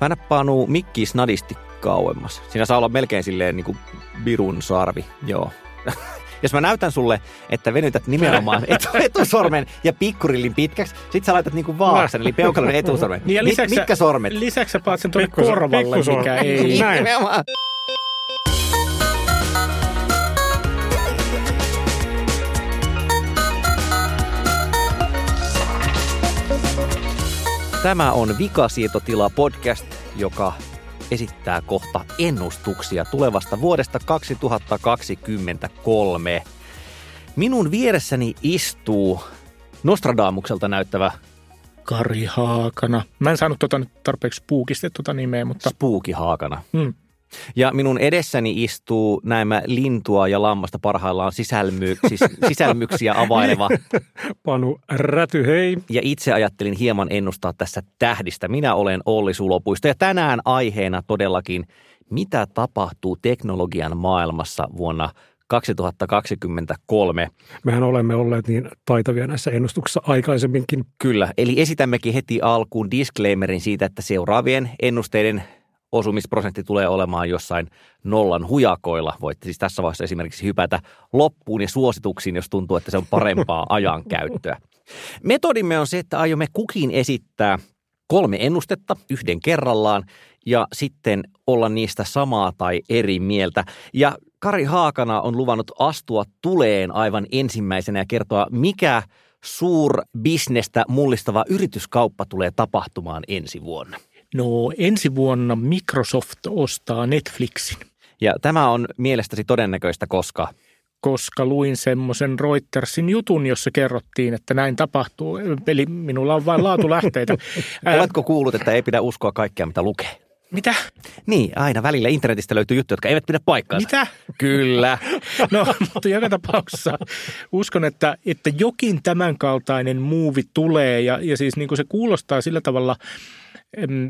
Mä nappaanu mikki snadisti kauemmas. Siinä saa olla melkein silleen niin kuin birun sarvi, joo. Jos mä näytän sulle, että venytät nimenomaan etu, etusormen ja pikkurillin pitkäksi, sit sä laitat niinku vaaksan, eli peukalon etusormen. Niin ja Mit- lisäksi, mitkä sormet? Lisäksi sä paat sen tuonne Pikkusor- korvalle, pikkusor- mikä ei... Niin. Näin. Nimenomaan. Tämä on Vikasietotila podcast, joka esittää kohta ennustuksia tulevasta vuodesta 2023. Minun vieressäni istuu Nostradamukselta näyttävä Kari Haakana. Mä en saanut tota nyt tarpeeksi puukistettua tota nimeä, mutta... Spooky Haakana. Mm. Ja minun edessäni istuu näemmä lintua ja lammasta parhaillaan sisälmy, siis, sisälmyksiä availeva. Panu Räty, hei. Ja itse ajattelin hieman ennustaa tässä tähdistä. Minä olen Olli Sulopuisto ja tänään aiheena todellakin, mitä tapahtuu teknologian maailmassa vuonna 2023. Mehän olemme olleet niin taitavia näissä ennustuksissa aikaisemminkin. Kyllä, eli esitämmekin heti alkuun disclaimerin siitä, että seuraavien ennusteiden osumisprosentti tulee olemaan jossain nollan hujakoilla. Voitte siis tässä vaiheessa esimerkiksi hypätä loppuun ja suosituksiin, jos tuntuu, että se on parempaa ajankäyttöä. Metodimme on se, että aiomme kukin esittää kolme ennustetta yhden kerrallaan ja sitten olla niistä samaa tai eri mieltä. Ja Kari Haakana on luvannut astua tuleen aivan ensimmäisenä ja kertoa, mikä suurbisnestä mullistava yrityskauppa tulee tapahtumaan ensi vuonna. No ensi vuonna Microsoft ostaa Netflixin, Ja tämä on mielestäsi todennäköistä, koska koska luin semmoisen Reutersin jutun, jossa kerrottiin, että näin tapahtuu. Eli minulla on vain laatulähteitä. Oletko kuullut, että ei pidä uskoa kaikkea, mitä lukee? Mitä? Niin, aina välillä internetistä löytyy juttuja, jotka eivät pidä paikkaansa. Mitä? Kyllä. No, mutta joka tapauksessa uskon, että, että jokin tämänkaltainen muuvi tulee ja, ja siis niin kuin se kuulostaa sillä tavalla,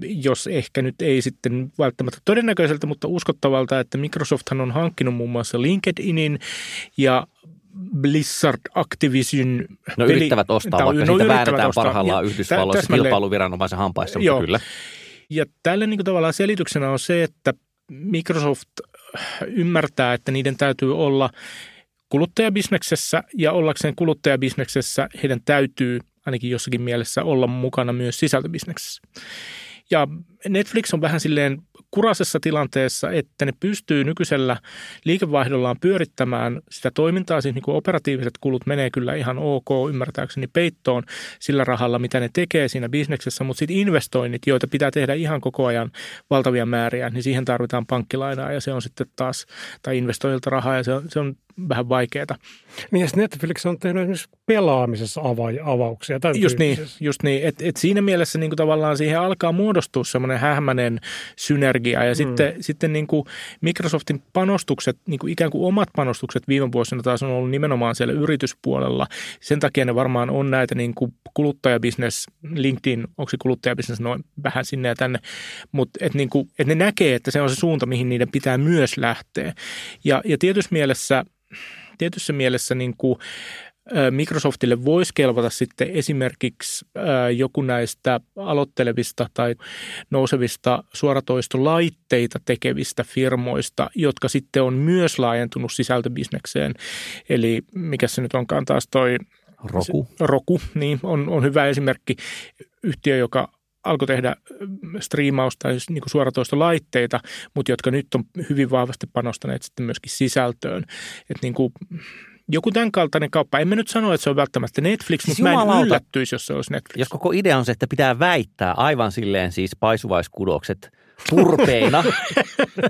jos ehkä nyt ei sitten välttämättä todennäköiseltä, mutta uskottavalta, että Microsofthan on hankkinut muun muassa LinkedInin ja Blizzard Activision. No peli- yrittävät ostaa, tai- vaikka no, siitä väännetään ostaa. parhaillaan Ja Yhdysvalloissa kilpailuviranomaisen hampaissa, Joo. mutta kyllä. Ja tälle niin kuin tavallaan selityksenä on se, että Microsoft ymmärtää, että niiden täytyy olla kuluttajabisneksessä ja ollakseen kuluttajabisneksessä heidän täytyy ainakin jossakin mielessä olla mukana myös sisältöbisneksessä. Ja Netflix on vähän silleen kurasessa tilanteessa, että ne pystyy nykyisellä liikevaihdollaan pyörittämään sitä toimintaa. Siis niin kuin operatiiviset kulut menee kyllä ihan ok ymmärtääkseni peittoon sillä rahalla, mitä ne tekee siinä bisneksessä, mutta sitten investoinnit, joita pitää tehdä ihan koko ajan valtavia määriä, niin siihen tarvitaan pankkilainaa ja se on sitten taas, tai investoijilta rahaa ja se on, se on vähän vaikeaa. Niin ja Netflix on tehnyt esimerkiksi pelaamisessa ava- avauksia. Just niin, just niin. että et siinä mielessä niin kuin tavallaan siihen alkaa muodostua semmoinen hähmäinen synergia ja mm. sitten, sitten niin kuin Microsoftin panostukset, niin kuin ikään kuin omat panostukset viime vuosina taas on ollut nimenomaan siellä yrityspuolella. Sen takia ne varmaan on näitä niin kuin kuluttajabisnes, LinkedIn, onko se kuluttajabisnes noin vähän sinne ja tänne, mutta et niin kuin, et ne näkee, että se on se suunta, mihin niiden pitää myös lähteä. Ja, ja tietyssä mielessä, tietyssä mielessä niin kuin, Microsoftille voisi kelvata sitten esimerkiksi joku näistä aloittelevista tai nousevista suoratoistolaitteita tekevistä firmoista, jotka sitten on myös laajentunut sisältöbisnekseen. Eli mikä se nyt onkaan taas toi Roku. Roku, niin on, on hyvä esimerkki. Yhtiö, joka alkoi tehdä striimausta, siis niin kuin suoratoistolaitteita, mutta jotka nyt on hyvin vahvasti panostaneet sitten myöskin sisältöön. Että niin kuin, joku tämän kaltainen kauppa. En mä nyt sano, että se on välttämättä Netflix, Siis mutta mä en yllättyisi, jos se olisi Netflix. Jos koko idea on se, että pitää väittää aivan silleen siis paisuvaiskudokset turpeina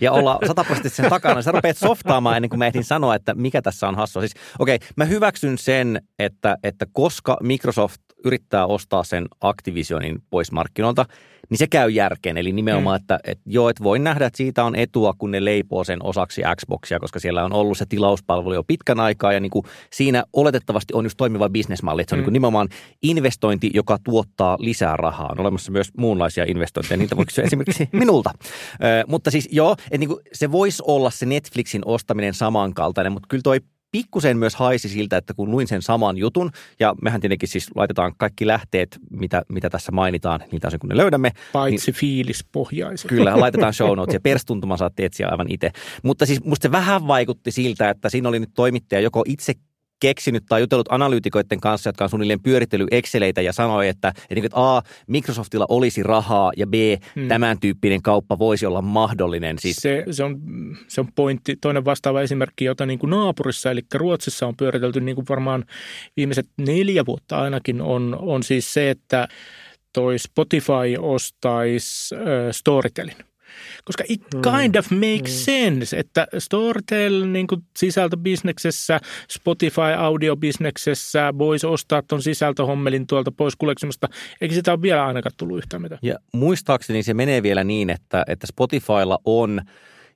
ja olla sataprosenttisesti sen takana, niin sä rupeat softaamaan ennen kuin mä ehdin sanoa, että mikä tässä on hassua. Siis, okei, okay, mä hyväksyn sen, että, että koska Microsoft yrittää ostaa sen Activisionin pois markkinoilta, niin se käy järkeen. Eli nimenomaan, mm. että, että joo, että voin nähdä, että siitä on etua, kun ne leipoo sen osaksi Xboxia, koska siellä on ollut se tilauspalvelu jo pitkän aikaa ja niin kuin siinä oletettavasti on just toimiva bisnesmalli. Että se on Mm. niin kuin nimenomaan investointi, joka tuottaa lisää rahaa. On olemassa myös muunlaisia investointeja, niitä voi kysyä esimerkiksi minulta. Ö, mutta siis joo, että niin kuin se voisi olla se Netflixin ostaminen samankaltainen, mutta kyllä toi pikkusen myös haisi siltä, että kun luin sen saman jutun, ja mehän tietenkin siis laitetaan kaikki lähteet, mitä, mitä tässä mainitaan, niin taas kun ne löydämme. Paitsi niin, fiilispohjaiset. Kyllä, laitetaan show notes ja perstuntuma saatte etsiä aivan itse. Mutta siis musta se vähän vaikutti siltä, että siinä oli nyt toimittaja joko itse keksinyt tai jutellut analyytikoiden kanssa, jotka on suunnilleen pyörittely Exceleitä ja sanoi, että, että, että A, Microsoftilla olisi rahaa ja B, hmm. tämän tyyppinen kauppa voisi olla mahdollinen. Siis... Se, se, on, se on pointti. Toinen vastaava esimerkki, jota niin kuin naapurissa, eli Ruotsissa on pyöritelty niin kuin varmaan viimeiset neljä vuotta ainakin, on, on siis se, että toi Spotify ostaisi äh, Storytelin. Koska it hmm. kind of makes mm. sense, että Storytel niin sisältöbisneksessä, Spotify audiobisneksessä voisi ostaa tuon sisältöhommelin tuolta pois kuleksimasta. Eikä sitä ole vielä ainakaan tullut yhtään mitään. Ja muistaakseni se menee vielä niin, että, että Spotifylla on –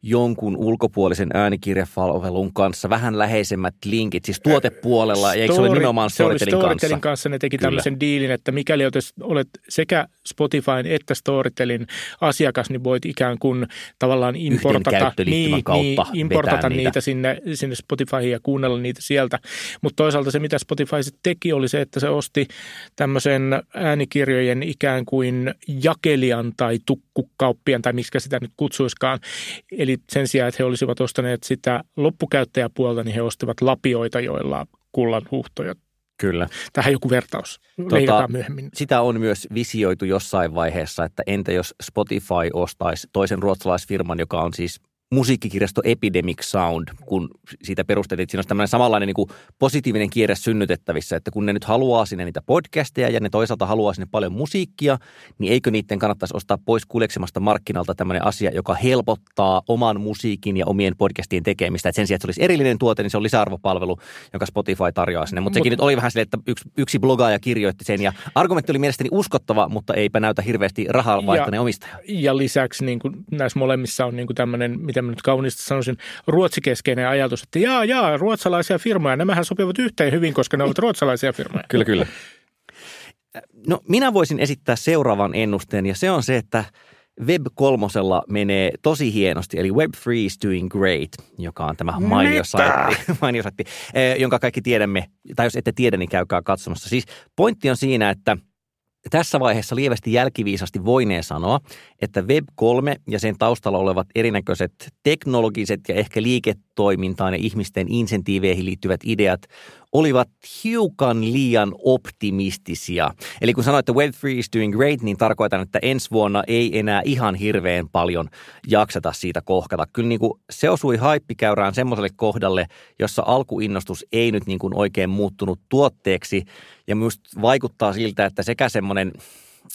jonkun ulkopuolisen äänikirjapalvelun kanssa vähän läheisemmät linkit, siis tuotepuolella, Story, eikö se ole nimenomaan Storytelin, kanssa? Storytelin kanssa ne teki Kyllä. tämmöisen diilin, että mikäli olet sekä Spotifyn että Storytelin asiakas, niin voit ikään kuin tavallaan importata, niin, kautta niin, importata niitä, niitä sinne, sinne Spotifyhin ja kuunnella niitä sieltä. Mutta toisaalta se, mitä Spotify teki, oli se, että se osti tämmöisen äänikirjojen ikään kuin jakelijan tai tukkukauppian tai miksi sitä nyt kutsuiskaan. Eli Eli sen sijaan, että he olisivat ostaneet sitä loppukäyttäjäpuolta, niin he ostivat lapioita, joilla kullan huhtoja Kyllä. Tähän joku vertaus. Tota, myöhemmin. Sitä on myös visioitu jossain vaiheessa, että entä jos Spotify ostaisi toisen ruotsalaisfirman, joka on siis musiikkikirjasto Epidemic Sound, kun siitä perustettiin, että siinä on tämmöinen samanlainen niin kuin positiivinen kierre synnytettävissä, että kun ne nyt haluaa sinne niitä podcasteja ja ne toisaalta haluaa sinne paljon musiikkia, niin eikö niiden kannattaisi ostaa pois kuleksemasta markkinalta tämmöinen asia, joka helpottaa oman musiikin ja omien podcastien tekemistä. Että sen sijaan, että se olisi erillinen tuote, niin se on lisäarvopalvelu, joka Spotify tarjoaa sinne. Mutta sekin Mut, nyt oli vähän silleen, että yksi, yksi blogaaja kirjoitti sen ja argumentti oli mielestäni uskottava, mutta eipä näytä hirveästi rahaa vaihtaneen omistaja. Ja lisäksi niin kuin näissä molemmissa on niin kuin tämmöinen, miten mä nyt kauniisti sanoisin, ruotsikeskeinen ajatus, että jaa, jaa, ruotsalaisia firmoja, nämähän sopivat yhteen hyvin, koska ne ovat ruotsalaisia firmoja. kyllä, kyllä. No minä voisin esittää seuraavan ennusteen ja se on se, että Web kolmosella menee tosi hienosti, eli Web3 is doing great, joka on tämä mainio saitti, mainio saitti, eh, jonka kaikki tiedämme, tai jos ette tiedä, niin käykää katsomassa. Siis pointti on siinä, että – tässä vaiheessa lievästi jälkiviisasti voinee sanoa, että Web3 ja sen taustalla olevat erinäköiset teknologiset ja ehkä liiketoimintaan ja ihmisten insentiiveihin liittyvät ideat olivat hiukan liian optimistisia. Eli kun sanoit, että Web3 is doing great, niin tarkoitan, että ensi vuonna ei enää ihan hirveän paljon jakseta siitä kohkata. Kyllä niin kuin se osui haippikäyrään semmoiselle kohdalle, jossa alkuinnostus ei nyt niin kuin oikein muuttunut tuotteeksi. Ja myös vaikuttaa siltä, että sekä semmoinen,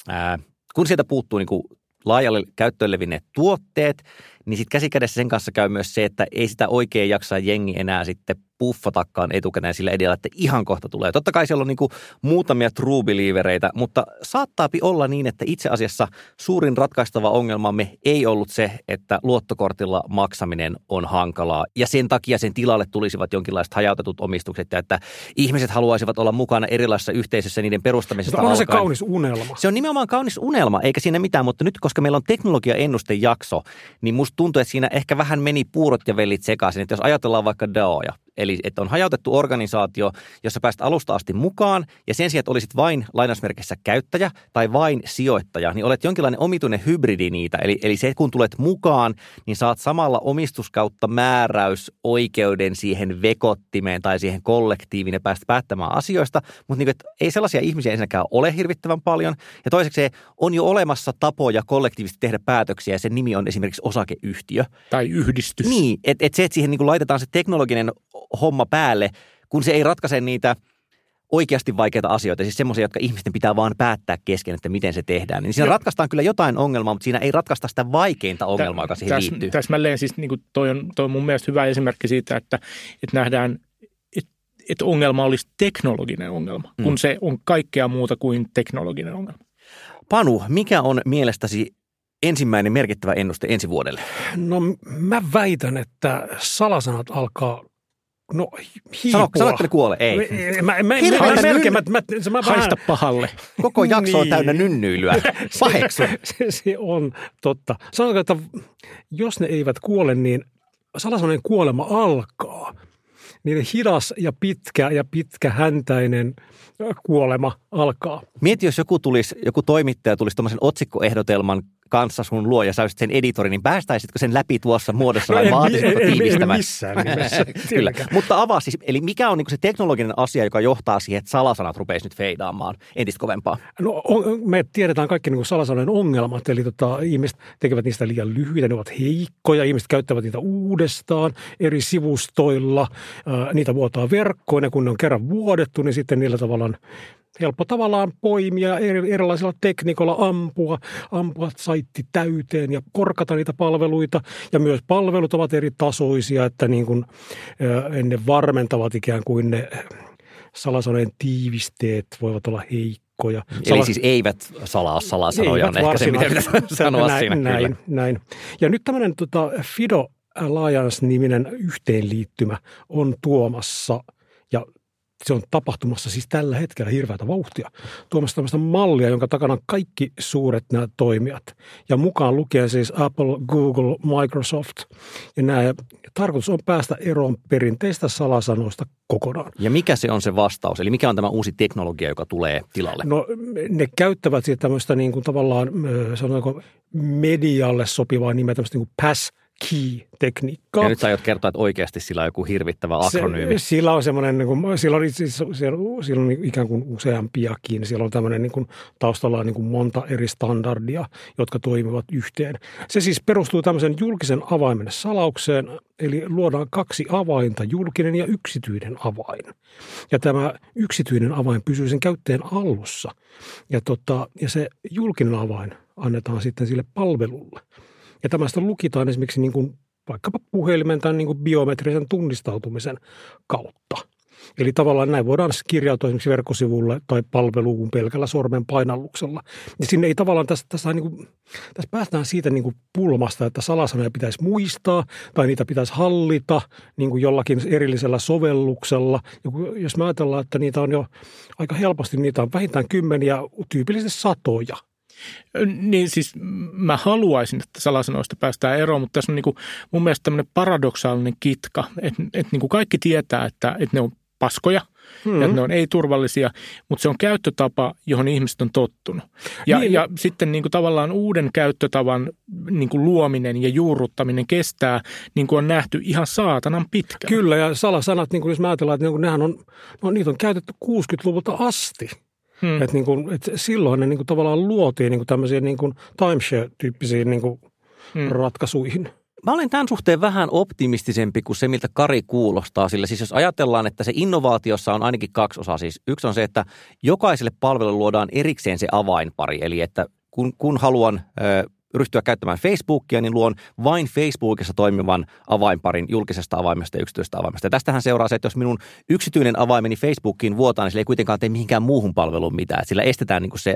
ää, kun sieltä puuttuu niin kuin laajalle käyttöön levinneet tuotteet, niin sitten käsikädessä sen kanssa käy myös se, että ei sitä oikein jaksaa jengi enää sitten puffatakaan etukäteen sillä edellä, että ihan kohta tulee. Totta kai siellä on niin muutamia true believereitä, mutta saattaapi olla niin, että itse asiassa suurin ratkaistava ongelmamme ei ollut se, että luottokortilla maksaminen on hankalaa ja sen takia sen tilalle tulisivat jonkinlaiset hajautetut omistukset ja että ihmiset haluaisivat olla mukana erilaisissa yhteisöissä niiden perustamisesta on se kaunis unelma. Se on nimenomaan kaunis unelma, eikä siinä mitään, mutta nyt koska meillä on teknologia-ennustejakso, niin musta tuntuu, että siinä ehkä vähän meni puurot ja vellit sekaisin. Että jos ajatellaan vaikka DAOja, Eli että on hajautettu organisaatio, jossa pääst alusta asti mukaan ja sen sijaan, että olisit vain lainausmerkissä käyttäjä tai vain sijoittaja, niin olet jonkinlainen omituinen hybridi niitä. Eli, eli se, kun tulet mukaan, niin saat samalla omistuskautta määräys oikeuden siihen vekottimeen tai siihen kollektiiviin ja päästä päättämään asioista. Mutta niin, ei sellaisia ihmisiä ensinnäkään ole hirvittävän paljon. Ja toiseksi on jo olemassa tapoja kollektiivisesti tehdä päätöksiä ja sen nimi on esimerkiksi osakeyhtiö. Tai yhdistys. Niin, että et se, että siihen niin laitetaan se teknologinen homma päälle, kun se ei ratkaise niitä oikeasti vaikeita asioita, siis semmoisia, jotka ihmisten pitää vaan päättää kesken, että miten se tehdään. Niin siinä Joo. ratkaistaan kyllä jotain ongelmaa, mutta siinä ei ratkaista sitä vaikeinta ongelmaa, joka siihen täs, liittyy. Täsmälleen siis niin kuin toi, on, toi on mun mielestä hyvä esimerkki siitä, että, että nähdään, että, että ongelma olisi teknologinen ongelma, mm. kun se on kaikkea muuta kuin teknologinen ongelma. Panu, mikä on mielestäsi ensimmäinen merkittävä ennuste ensi vuodelle? No mä väitän, että salasanat alkaa No hiipua. Sano, että ne kuolee. Ei. Mä, mä, mä, mä, melkein, mä, mä, mä, mä Haista pahalle. Koko jakso on niin. täynnä nynnyilyä. Paheksu. se, se, on totta. Sanotaan, että jos ne eivät kuole, niin salasanojen kuolema alkaa. niin hidas ja pitkä ja pitkähäntäinen kuolema alkaa. Mieti, jos joku, tulisi, joku toimittaja tulisi tuommoisen otsikkoehdotelman kanssa sun luo ja sä sen editorin, niin päästäisitkö sen läpi tuossa muodossa vai No vaatisitko en- tiivistämään? missään nimessä, Kyllä. Mutta avaa siis, eli mikä on niinku se teknologinen asia, joka johtaa siihen, että salasanat rupeisi nyt feidaamaan entistä kovempaa? No, on, me tiedetään kaikki niin salasanojen ongelmat, eli tota, ihmiset tekevät niistä liian lyhyitä, ne ovat heikkoja, ihmiset käyttävät niitä uudestaan eri sivustoilla, ää, niitä vuotaa verkkoon ja kun ne on kerran vuodettu, niin sitten niillä tavallaan helppo tavallaan poimia eri, erilaisilla tekniikoilla ampua, ampua saitti täyteen ja korkata niitä palveluita. Ja myös palvelut ovat eri tasoisia, että niin kuin, ne varmentavat ikään kuin ne salasanojen tiivisteet voivat olla heikkoja. Eli siis eivät salaa salasanoja, on Eivät ehkä se, mitä pitäisi sanoa näin, siinä. näin, Kyllä. näin. Ja nyt tämmöinen tota, Fido Alliance-niminen yhteenliittymä on tuomassa, se on tapahtumassa siis tällä hetkellä hirveätä vauhtia, tuomassa tämmöistä mallia, jonka takana on kaikki suuret nämä toimijat. Ja mukaan lukee siis Apple, Google, Microsoft. Ja nämä, tarkoitus on päästä eroon perinteistä salasanoista kokonaan. Ja mikä se on se vastaus? Eli mikä on tämä uusi teknologia, joka tulee tilalle? No ne käyttävät siitä tämmöistä niin kuin tavallaan, sanotaanko medialle sopivaa nimeä, tämmöistä niin kuin pass key-tekniikkaa. Ja nyt sä aiot kertoa, että oikeasti sillä on joku hirvittävä akronyymi. Se, sillä on semmoinen, niin kuin, sillä on, siellä, siellä on ikään kuin useampiakin. Siellä on tämmöinen niin kuin, taustalla on niin kuin monta eri standardia, jotka toimivat yhteen. Se siis perustuu tämmöisen julkisen avaimen salaukseen, eli luodaan kaksi avainta, julkinen ja yksityinen avain. Ja tämä yksityinen avain pysyy sen käyttäjän allussa. Ja, tota, ja se julkinen avain annetaan sitten sille palvelulle. Ja tämä sitten lukitaan esimerkiksi niin kuin vaikkapa puhelimen tai niin kuin biometrisen tunnistautumisen kautta. Eli tavallaan näin voidaan kirjautua esimerkiksi verkkosivulle tai palveluun pelkällä sormen painalluksella. Ja sinne ei tavallaan, tässä, tässä, niin kuin, tässä päästään siitä niin kuin pulmasta, että salasanoja pitäisi muistaa tai niitä pitäisi hallita niin kuin jollakin erillisellä sovelluksella. Ja jos me ajatellaan, että niitä on jo aika helposti, niitä on vähintään kymmeniä, tyypillisesti satoja. Niin siis mä haluaisin, että salasanoista päästään eroon, mutta tässä on niin kuin mun mielestä tämmöinen paradoksaalinen kitka, että, että niin kuin kaikki tietää, että, että ne on paskoja mm-hmm. ja että ne on ei-turvallisia, mutta se on käyttötapa, johon ihmiset on tottunut. Ja, Niin. ja sitten niin kuin tavallaan uuden käyttötavan niin kuin luominen ja juurruttaminen kestää, niin kuin on nähty ihan saatanan pitkään. Kyllä, ja salasanat, niin kuin jos mä ajatellaan, että niin kuin nehän on, no, niitä on käytetty 60-luvulta asti. Hmm. Että niin kuin, että silloin ne niin kuin tavallaan luotiin niin kuin tämmöisiä niin kuin timeshare-tyyppisiin niin kuin hmm. ratkaisuihin. Mä olen tämän suhteen vähän optimistisempi kuin se, miltä Kari kuulostaa. Sillä siis jos ajatellaan, että se innovaatiossa on ainakin kaksi osaa. Siis yksi on se, että jokaiselle palvelulle luodaan erikseen se avainpari. Eli että kun, kun haluan ö, ryhtyä käyttämään Facebookia, niin luon vain Facebookissa toimivan avainparin julkisesta avaimesta ja yksityisestä avaimesta. Ja tästähän seuraa se, että jos minun yksityinen avaimeni Facebookiin vuotaa, niin sillä ei kuitenkaan tee mihinkään muuhun palveluun mitään. Sillä estetään niin kuin se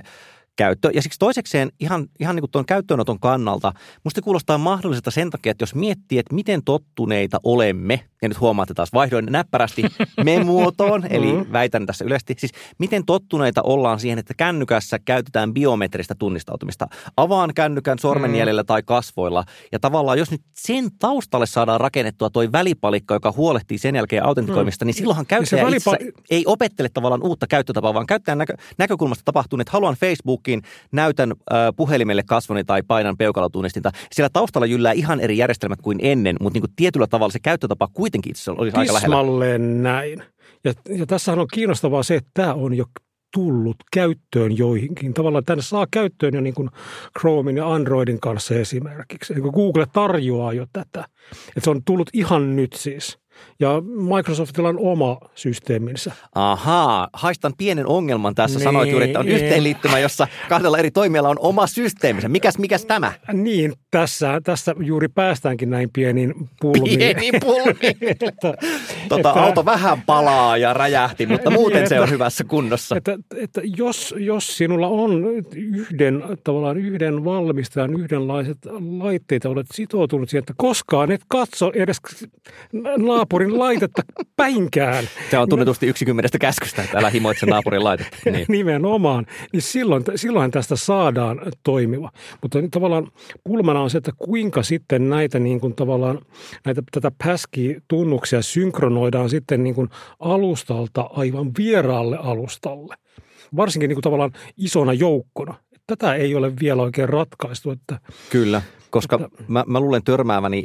käyttö. Ja siksi toisekseen ihan, ihan niin kuin tuon käyttöönoton kannalta, musta kuulostaa mahdolliselta sen takia, että jos miettii, että miten tottuneita olemme, ja nyt huomaatte taas vaihdoin näppärästi me-muotoon, eli väitän tässä yleisesti, siis miten tottuneita ollaan siihen, että kännykässä käytetään biometristä tunnistautumista. Avaan kännykän sormenjäljellä tai kasvoilla, ja tavallaan jos nyt sen taustalle saadaan rakennettua toi välipalikka, joka huolehtii sen jälkeen autentikoimista, niin silloinhan käyttäjä välipa- ei opettele tavallaan uutta käyttötapaa, vaan käyttäjän näkö, näkökulmasta tapahtuu, että haluan Facebookiin, näytän äh, puhelimelle kasvoni tai painan peukalotunnistinta. Siellä taustalla jyllää ihan eri järjestelmät kuin ennen, mutta niin kuin tietyllä tavalla se käyttötapa kuitenkin itse olisi aika lähellä. Näin. Ja, ja tässähän on kiinnostavaa se, että tämä on jo tullut käyttöön joihinkin. Tavallaan tänne saa käyttöön jo niin kuin Chromein ja Androidin kanssa esimerkiksi. Google tarjoaa jo tätä. Että se on tullut ihan nyt siis. Ja Microsoftilla on oma systeeminsä. Ahaa, haistan pienen ongelman tässä. Niin. Sanoit juuri, että on yhteenliittymä, jossa kahdella eri toimijalla on oma systeeminsä. Mikäs, mikäs tämä? Niin, tässä, tässä juuri päästäänkin näin pieniin pulmiin. Pieni pulmi. että, Tota, että- auto vähän palaa ja räjähti, mutta muuten Niin, se on että- hyvässä kunnossa. Että, että jos, jos sinulla on yhden, tavallaan yhden valmistajan, yhdenlaiset laitteet, olet sitoutunut siihen, että koskaan et katso edes naapurin laitetta päinkään. Se on tunnetusti yksi kymmenestä käskystä, että älä himoitse naapurin laitetta. Niin. Nimenomaan. Niin silloin, silloin tästä saadaan toimiva. Mutta tavallaan pulmana on se, että kuinka sitten näitä niin kuin tavallaan näitä, tätä päski-tunnuksia synkronoidaan sitten niin kuin alustalta aivan vieraalle alustalle. Varsinkin niin kuin tavallaan isona joukkona. Tätä ei ole vielä oikein ratkaistu. Että, Kyllä, koska että, mä, mä luulen törmääväni,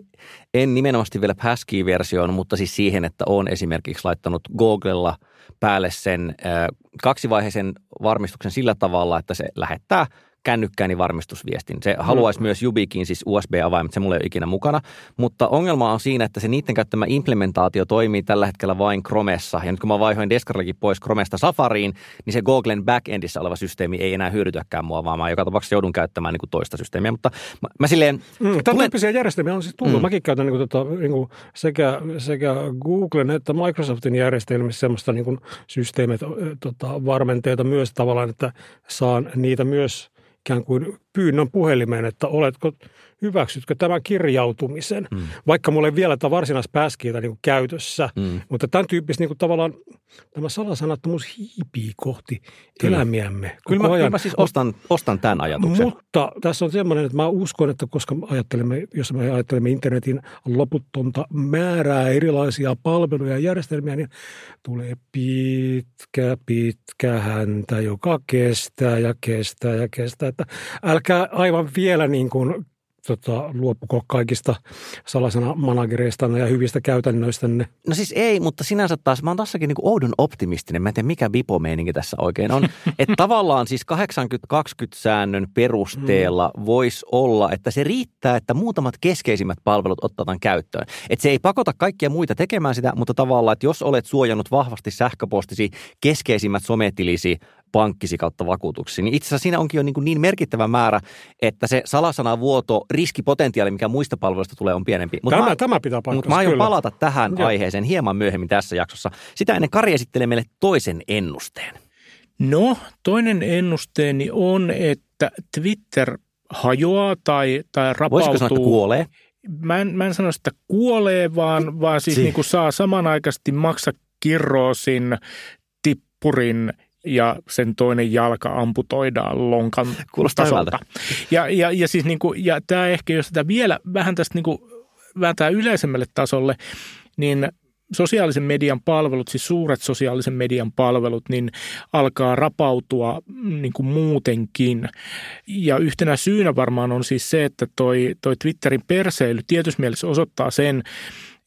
en nimenomaan vielä Passkey-versioon, mutta siis siihen, että on esimerkiksi laittanut Googlella päälle sen äh, kaksivaiheisen varmistuksen sillä tavalla, että se lähettää – kännykkääni varmistusviestin. Se haluaisi mm. myös Jubikin, siis USB-avaimet, se mulla ei ole ikinä mukana. Mutta ongelma on siinä, että se niiden käyttämä implementaatio toimii tällä hetkellä vain Chromessa. Ja nyt kun mä vaihoin Deskarillekin pois Chromesta Safariin, niin se Googlen backendissä oleva systeemi ei enää hyödytäkään mua, vaan mä joka tapauksessa joudun käyttämään niin kuin toista systeemiä. Mutta mä, mä silleen... Mm, tämän tulen... tyyppisiä järjestelmiä on siis tullut. Mm. Mäkin käytän niin kuin, tota, niin kuin sekä, sekä Googlen että Microsoftin järjestelmissä semmoista niin kuin systeemit, tota, varmenteita myös tavallaan, että saan niitä myös ikään kuin pyynnön puhelimeen, että oletko, hyväksytkö tämän kirjautumisen, mm. vaikka mulla ei vielä tätä varsinaista pääskiitä niin käytössä, mm. mutta tämän tyyppistä niin kuin tavallaan tämä salasanattomuus hiipii kohti kyllä. elämiämme. Kyllä mä, kyllä mä siis ostan, ostan tämän ajatuksen. Mutta tässä on semmoinen, että mä uskon, että koska ajattelemme, jos me ajattelemme internetin loputtonta määrää erilaisia palveluja ja järjestelmiä, niin tulee pitkä, pitkä häntä, joka kestää ja kestää ja kestää. Että älkää aivan vielä niin kuin tota, luopuko kaikista salasana managereista ja hyvistä käytännöistä? No siis ei, mutta sinänsä taas, mä oon tassakin niin oudon optimistinen. Mä en tiedä, mikä bipo tässä oikein on. että tavallaan siis 80-20-säännön perusteella mm. voisi olla, että se riittää, että muutamat keskeisimmät palvelut otetaan käyttöön. Että se ei pakota kaikkia muita tekemään sitä, mutta tavallaan, että jos olet suojannut vahvasti sähköpostisi keskeisimmät sometilisi pankkisi kautta vakuutuksi, niin itse asiassa siinä onkin jo niin, niin merkittävä määrä, että se salasanavuoto, riskipotentiaali, mikä muista palveluista tulee, on pienempi. Mut tämä, mä, tämä pitää paikkansa, Mutta mä aion kyllä. palata tähän Joo. aiheeseen hieman myöhemmin tässä jaksossa. Sitä ennen Kari esittelee meille toisen ennusteen. No, toinen ennusteeni on, että Twitter hajoaa tai, tai rapautuu. Voisiko sanoa, että kuolee? Mä en, mä en sano, että kuolee, vaan, vaan siis niin kuin saa samanaikaisesti maksa kirroosin, tippurin ja sen toinen jalka amputoidaan lonkan Kuulostaa tasolta. Ja, ja, ja, siis niin kuin, ja tämä ehkä, jos sitä vielä vähän tästä niin kuin, vääntää yleisemmälle tasolle, niin sosiaalisen median palvelut, siis suuret sosiaalisen median palvelut, niin alkaa rapautua niin kuin muutenkin. Ja yhtenä syynä varmaan on siis se, että toi, toi Twitterin perseily tietysti mielessä osoittaa sen,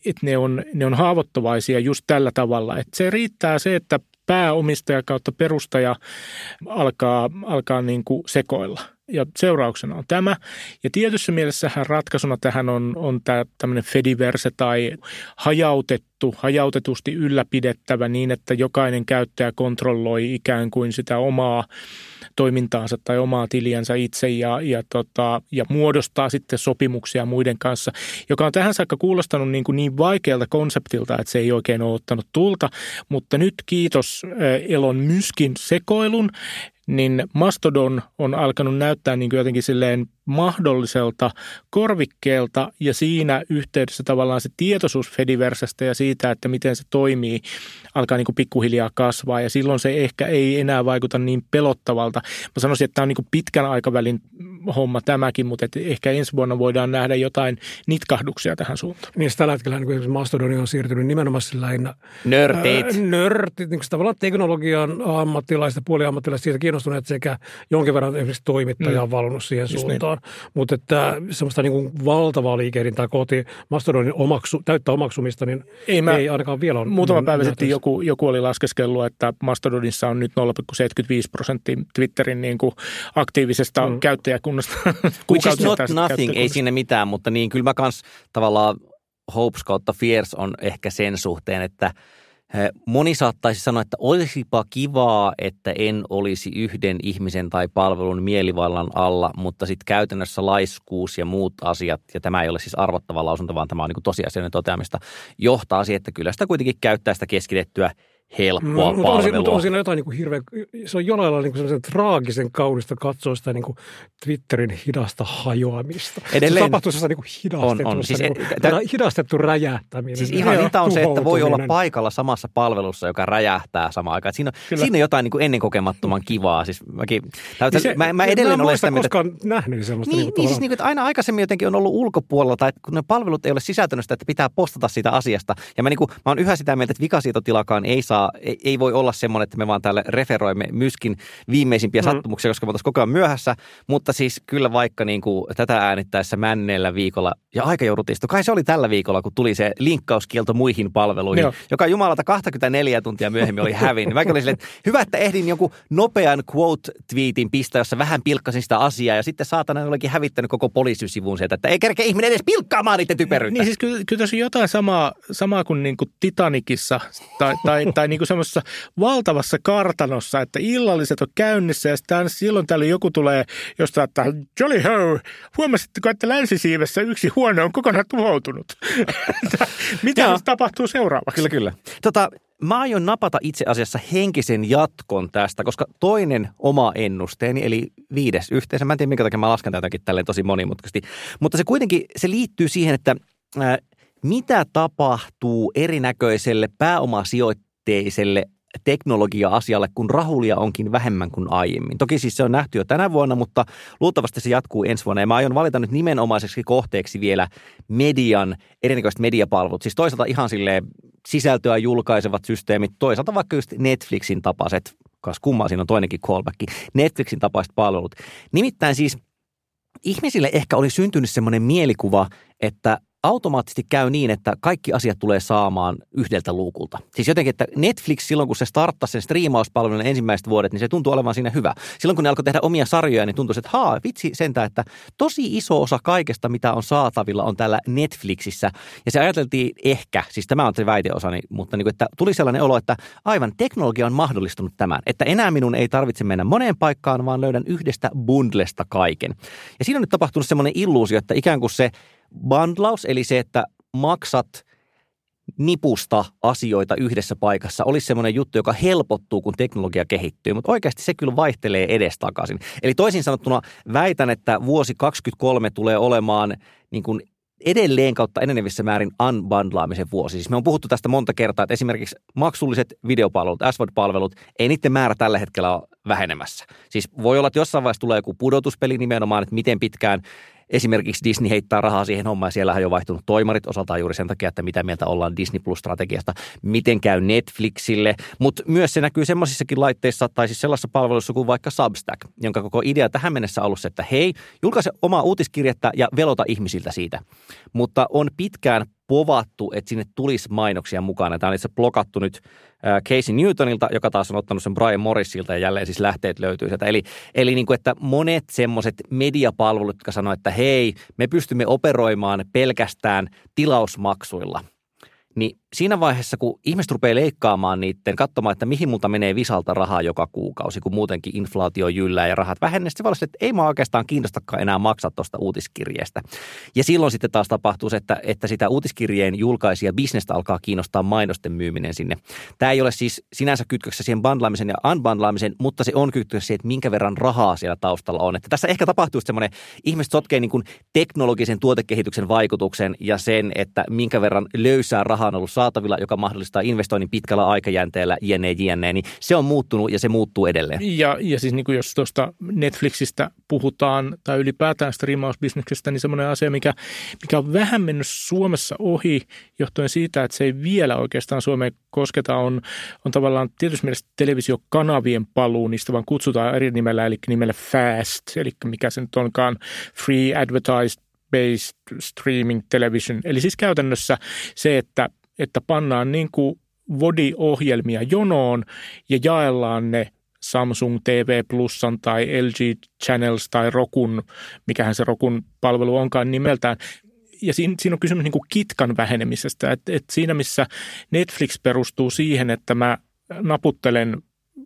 että ne on, ne on haavoittuvaisia just tällä tavalla. Että se riittää se, että pääomistaja kautta perustaja alkaa, alkaa niin kuin sekoilla. Ja seurauksena on tämä. Ja tietyssä mielessähän ratkaisuna tähän on, on tämä tämmöinen Fediverse tai hajautettu, hajautetusti ylläpidettävä niin, että jokainen käyttäjä kontrolloi ikään kuin sitä omaa toimintaansa tai omaa tiliänsä itse ja, ja, tota, ja muodostaa sitten sopimuksia muiden kanssa, joka on tähän saakka kuulostanut niin, kuin niin vaikealta konseptilta, että se ei oikein ole ottanut tulta, mutta nyt kiitos Elon Myskin sekoilun, niin Mastodon on alkanut näyttää niin kuin jotenkin silleen mahdolliselta korvikkeelta ja siinä yhteydessä tavallaan se tietoisuus Fediversasta ja siitä, että miten se toimii, alkaa niin kuin pikkuhiljaa kasvaa ja silloin se ehkä ei enää vaikuta niin pelottavalta. Mä sanoisin, että tämä on niin kuin pitkän aikavälin homma tämäkin, mutta että ehkä ensi vuonna voidaan nähdä jotain nitkahduksia tähän suuntaan. Niin tällä hetkellä niin Mastodoni on siirtynyt nimenomaan lähinnä nörtit. Ää, nörtit, niin tavallaan teknologian ammattilaiset ja puoliammattilaiset siitä kiinnostuneet sekä jonkin verran esimerkiksi toimittaja on mm. valunut siihen Just niin. suuntaan. Niin. Mutta että semmoista niin kuin valtavaa liikehdintää kohti Mastodonin omaksu, täyttä omaksumista, niin ei, mä, ei ainakaan vielä ole. Muutama päivä sitten joku, joku oli laskeskellut, että Mastodonissa on nyt 0,75 prosenttia Twitterin niin kuin aktiivisesta mm. käyttäjäkunnasta. Which is not nothing, ei sinne mitään, mutta niin kyllä mä kans tavallaan hopes kautta fears on ehkä sen suhteen, että – Moni saattaisi sanoa, että olisipa kivaa, että en olisi yhden ihmisen tai palvelun mielivallan alla, mutta sitten käytännössä laiskuus ja muut asiat, ja tämä ei ole siis arvottava lausunto, vaan tämä on niin tosiasiallinen toteamista, johtaa siihen, että kyllä sitä kuitenkin käyttää sitä keskitettyä helppoa Mm, palvelua. on, siinä- mutta on siinä jotain niin kuin hirveän, se on jollain lailla niin kuin traagisen kaunista katsoa sitä niin kuin Twitterin hidasta hajoamista. Edelleen- se tapahtuu niin kuin hidastettu, On, on. Siis niin kuin, tä- hidastettu räjähtäminen. Siis ihan hinta on se, että voi olla paikalla samassa palvelussa, joka räjähtää samaan aikaan. Siinä, on- siinä on jotain niin kuin ennenkokemattoman kivaa. Siis mäkin, täytä, Niin se- mä, mä en edelleen olen sitä mieltä, koskaan nähnyt sellaista. Niin, kuin niin siis niin kuin, että aina aikaisemmin jotenkin on ollut ulkopuolella, tai kun ne palvelut ei ole sisältänyt sitä, että pitää postata siitä asiasta. Ja mä, niin kuin, mä oon yhä sitä mieltä, että vikasietotilakaan ei, saa, ei, ei voi olla semmoinen, että me vaan täällä referoimme myskin viimeisimpiä Mm. sattumuksia, koska me oltaisiin koko ajan myöhässä. Mutta siis kyllä vaikka niin kuin, tätä äänittäessä männeellä viikolla, ja aika jouduttiin istua. Kai se oli tällä viikolla, kun tuli se linkkauskielto muihin palveluihin, Joo. joka jumalata 24 tuntia myöhemmin oli hävinnyt. Mäkin olin silleen, että hyvä, että ehdin jonkun nopean quote-tweetin pistää, jossa vähän pilkkasin sitä asiaa, ja sitten saatana olikin hävittänyt koko poliisisivun sieltä, että ei kerkeä ihminen edes pilkkaamaan niiden typeryyttä. Niin siis kyllä, kyllä tässä on jotain samaa, samaa kuin, niin kuin Titanicissa tai, tai, tai niin kuin semmoisessa valtavassa kartanossa, että illalliset on käynnissä ja sitten silloin täällä joku tulee jostain, että jolly ho, huomasitteko, että länsisiivessä yksi huone on kokonaan tuhoutunut? Mitä tapahtuu seuraavaksi? Kyllä, kyllä. Tota, mä aion napata itse asiassa henkisen jatkon tästä, koska toinen oma ennusteeni, eli viides yhteensä, mä en tiedä minkä takia mä lasken tätäkin tälleen tosi monimutkaisesti, mutta se kuitenkin, se liittyy siihen, että ää, mitä tapahtuu erinäköiselle pääomasijoitteiselle teknologia-asialle, kun rahulia onkin vähemmän kuin aiemmin. Toki siis se on nähty jo tänä vuonna, mutta luultavasti se jatkuu ensi vuonna. Ja mä aion valita nyt nimenomaiseksi kohteeksi vielä median, erinäköiset mediapalvelut. Siis toisaalta ihan silleen sisältöä julkaisevat systeemit, toisaalta vaikka just Netflixin tapaiset, kas kummaa siinä on toinenkin callback, Netflixin tapaiset palvelut. Nimittäin siis ihmisille ehkä oli syntynyt semmoinen mielikuva, että automaattisesti käy niin, että kaikki asiat tulee saamaan yhdeltä luukulta. Siis jotenkin, että Netflix silloin, kun se starttasi sen striimauspalvelun ensimmäiset vuodet, niin se tuntui olevan siinä hyvä. Silloin, kun ne alkoi tehdä omia sarjoja, niin tuntui, että haa, vitsi sentään, että tosi iso osa kaikesta, mitä on saatavilla, on täällä Netflixissä. Ja se ajateltiin ehkä, siis tämä on se väiteosani, mutta niin kuin, että tuli sellainen olo, että aivan teknologia on mahdollistunut tämän. Että enää minun ei tarvitse mennä moneen paikkaan, vaan löydän yhdestä bundlesta kaiken. Ja siinä on nyt tapahtunut semmoinen illuusio, että ikään kuin se bundlaus, eli se, että maksat nipusta asioita yhdessä paikassa olisi semmoinen juttu, joka helpottuu, kun teknologia kehittyy, mutta oikeasti se kyllä vaihtelee edestakaisin. Eli toisin sanottuna väitän, että vuosi 2023 tulee olemaan niin kuin edelleen kautta enenevissä määrin unbundlaamisen vuosi. Siis me on puhuttu tästä monta kertaa, että esimerkiksi maksulliset videopalvelut, SVOD-palvelut, ei niiden määrä tällä hetkellä ole vähenemässä. Siis voi olla, että jossain vaiheessa tulee joku pudotuspeli nimenomaan, että miten pitkään esimerkiksi Disney heittää rahaa siihen hommaan ja siellähän on jo vaihtunut toimarit osaltaan juuri sen takia, että mitä mieltä ollaan Disney Plus-strategiasta, miten käy Netflixille, mutta myös se näkyy semmoisissakin laitteissa tai siis sellaisessa palvelussa kuin vaikka Substack, jonka koko idea tähän mennessä on ollut se, että hei, julkaise omaa uutiskirjettä ja velota ihmisiltä siitä. Mutta on pitkään povattu, että sinne tulisi mainoksia mukana. Tämä on itse blokattu nyt Casey Newtonilta, joka taas on ottanut sen Brian Morrisilta ja jälleen siis lähteet löytyy sieltä. Eli, eli niin kuin, että monet semmoiset mediapalvelut, jotka sanoo, että hei, me pystymme operoimaan pelkästään tilausmaksuilla – niin siinä vaiheessa, kun ihmiset rupeaa leikkaamaan niiden, katsomaan, että mihin multa menee visalta rahaa joka kuukausi, kun muutenkin inflaatio jyllää ja rahat vähenee, se, että ei mä oikeastaan kiinnostakaan enää maksaa tuosta uutiskirjeestä. Ja silloin sitten taas tapahtuu se, että, että sitä uutiskirjeen julkaisia bisnestä alkaa kiinnostaa mainosten myyminen sinne. Tämä ei ole siis sinänsä kytköksessä siihen bundlaamisen ja unbundlaamisen, mutta se on kytköksessä siihen, että minkä verran rahaa siellä taustalla on. Että tässä ehkä tapahtuu semmoinen, ihmiset sotkee niin kuin teknologisen tuotekehityksen vaikutuksen ja sen, että minkä verran löysää rahaa on ollut saatavilla, joka mahdollistaa investoinnin pitkällä aikajänteellä, jne, jne, niin se on muuttunut ja se muuttuu edelleen. Ja, ja siis niin kuin jos tuosta Netflixistä puhutaan tai ylipäätään striimausbisneksestä, niin semmoinen asia, mikä, mikä on vähän mennyt Suomessa ohi johtuen siitä, että se ei vielä oikeastaan Suomeen kosketa, on, on tavallaan tietysti mielessä televisiokanavien paluu, niistä vaan kutsutaan eri nimellä, eli nimellä FAST, eli mikä se nyt onkaan, Free Advertised Based Streaming Television. Eli siis käytännössä se, että, että pannaan niin kuin VODI-ohjelmia jonoon ja jaellaan ne Samsung TV Plusan tai LG Channels tai Rokun, mikähän se Rokun palvelu onkaan nimeltään. Ja siinä, siinä on kysymys niin kuin kitkan vähenemisestä. Et, et siinä, missä Netflix perustuu siihen, että mä naputtelen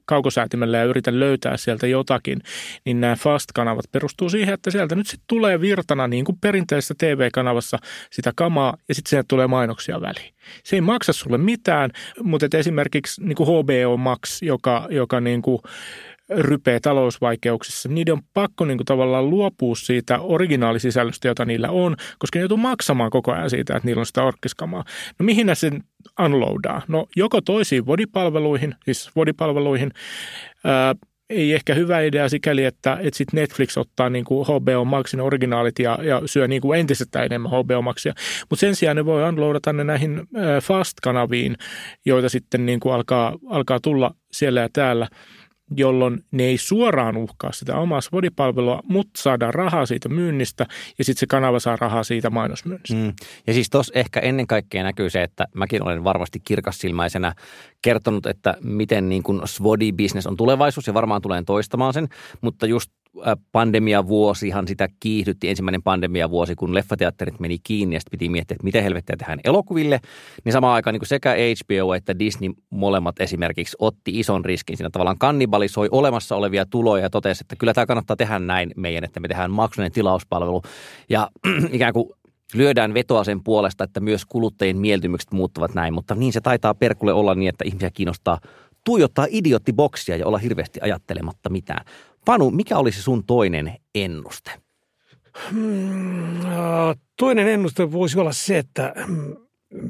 kaukosäätimellä ja yritän löytää sieltä jotakin, niin nämä fast-kanavat perustuu siihen, että sieltä nyt sitten tulee virtana niin kuin perinteisessä TV-kanavassa sitä kamaa ja sitten sieltä tulee mainoksia väliin. Se ei maksa sulle mitään, mutta esimerkiksi niin kuin HBO Max, joka, joka niin kuin rypeä talousvaikeuksissa, niiden on pakko niin kuin tavallaan luopua siitä originaalisisisällöstä, jota niillä on, koska ne joutuu maksamaan koko ajan siitä, että niillä on sitä orkkiskamaa. No mihin ne sen unloadaa? No joko toisiin vodipalveluihin, siis vodipalveluihin, ää, ei ehkä hyvä idea sikäli, että, että sit Netflix ottaa niin kuin HBO Maxin originaalit ja, ja syö niin kuin entisestään enemmän HBO Maxia. Mutta sen sijaan ne voi unloadata ne näihin Fast-kanaviin, joita sitten niin kuin alkaa, alkaa tulla siellä ja täällä – jolloin ne ei suoraan uhkaa sitä omaa vodipalvelua, mutta saadaan rahaa siitä myynnistä ja sitten se kanava saa rahaa siitä mainosmyynnistä. Mm. Ja siis tuossa ehkä ennen kaikkea näkyy se, että mäkin olen varmasti kirkassilmäisenä kertonut, että miten niin kuin Svodi-business on tulevaisuus ja varmaan tulen toistamaan sen, mutta just pandemiavuosihan sitä kiihdytti, ensimmäinen pandemiavuosi, kun leffateatterit meni kiinni ja sitten piti miettiä, että miten helvettiä tehdään elokuville, niin samaan aikaan niin sekä HBO että Disney molemmat esimerkiksi otti ison riskin siinä. Tavallaan kannibalisoi olemassa olevia tuloja ja totesi, että kyllä tämä kannattaa tehdä näin meidän, että me tehdään maksunen tilauspalvelu. Ja ikään kuin lyödään vetoa sen puolesta, että myös kuluttajien mieltymykset muuttuvat näin, mutta niin se taitaa perkulle olla niin, että ihmisiä kiinnostaa tuijottaa idioottiboksia ja olla hirveästi ajattelematta mitään. Panu, mikä olisi sun toinen ennuste? Hmm, toinen ennuste voisi olla se, että mm,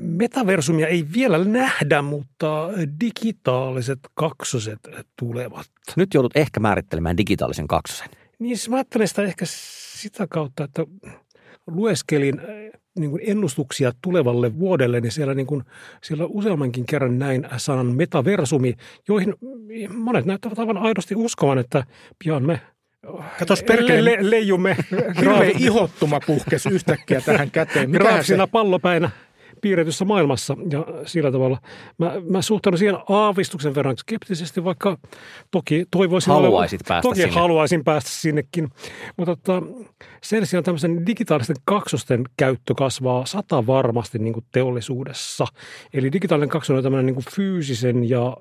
metaversumia ei vielä nähdä, mutta digitaaliset kaksoset tulevat. Nyt joudut ehkä määrittelemään digitaalisen kaksosen. Niin siis mä ajattelen sitä ehkä sitä kautta, että lueskelin niin kuin ennustuksia tulevalle vuodelle, niin siellä, niin kuin, siellä useammankin kerran näin sanan metaversumi, joihin monet näyttävät aivan aidosti uskovan, että pian me Katos perkele, le, leijumme. Hirveä ihottuma puhkesi yhtäkkiä tähän käteen. Mikä Graafisena pallopäinä piirretyssä maailmassa. Ja sillä tavalla mä, mä suhtaudun siihen aavistuksen verran skeptisesti, vaikka toki toivoisin... Haluaisit olevan, päästä toki sinne. haluaisin päästä sinnekin. Mutta tota, sen sijaan tämmöisen digitaalisten kaksosten käyttö kasvaa sata varmasti niin kuin teollisuudessa. Eli digitaalinen kaksonen on tämmöinen niin kuin fyysisen ja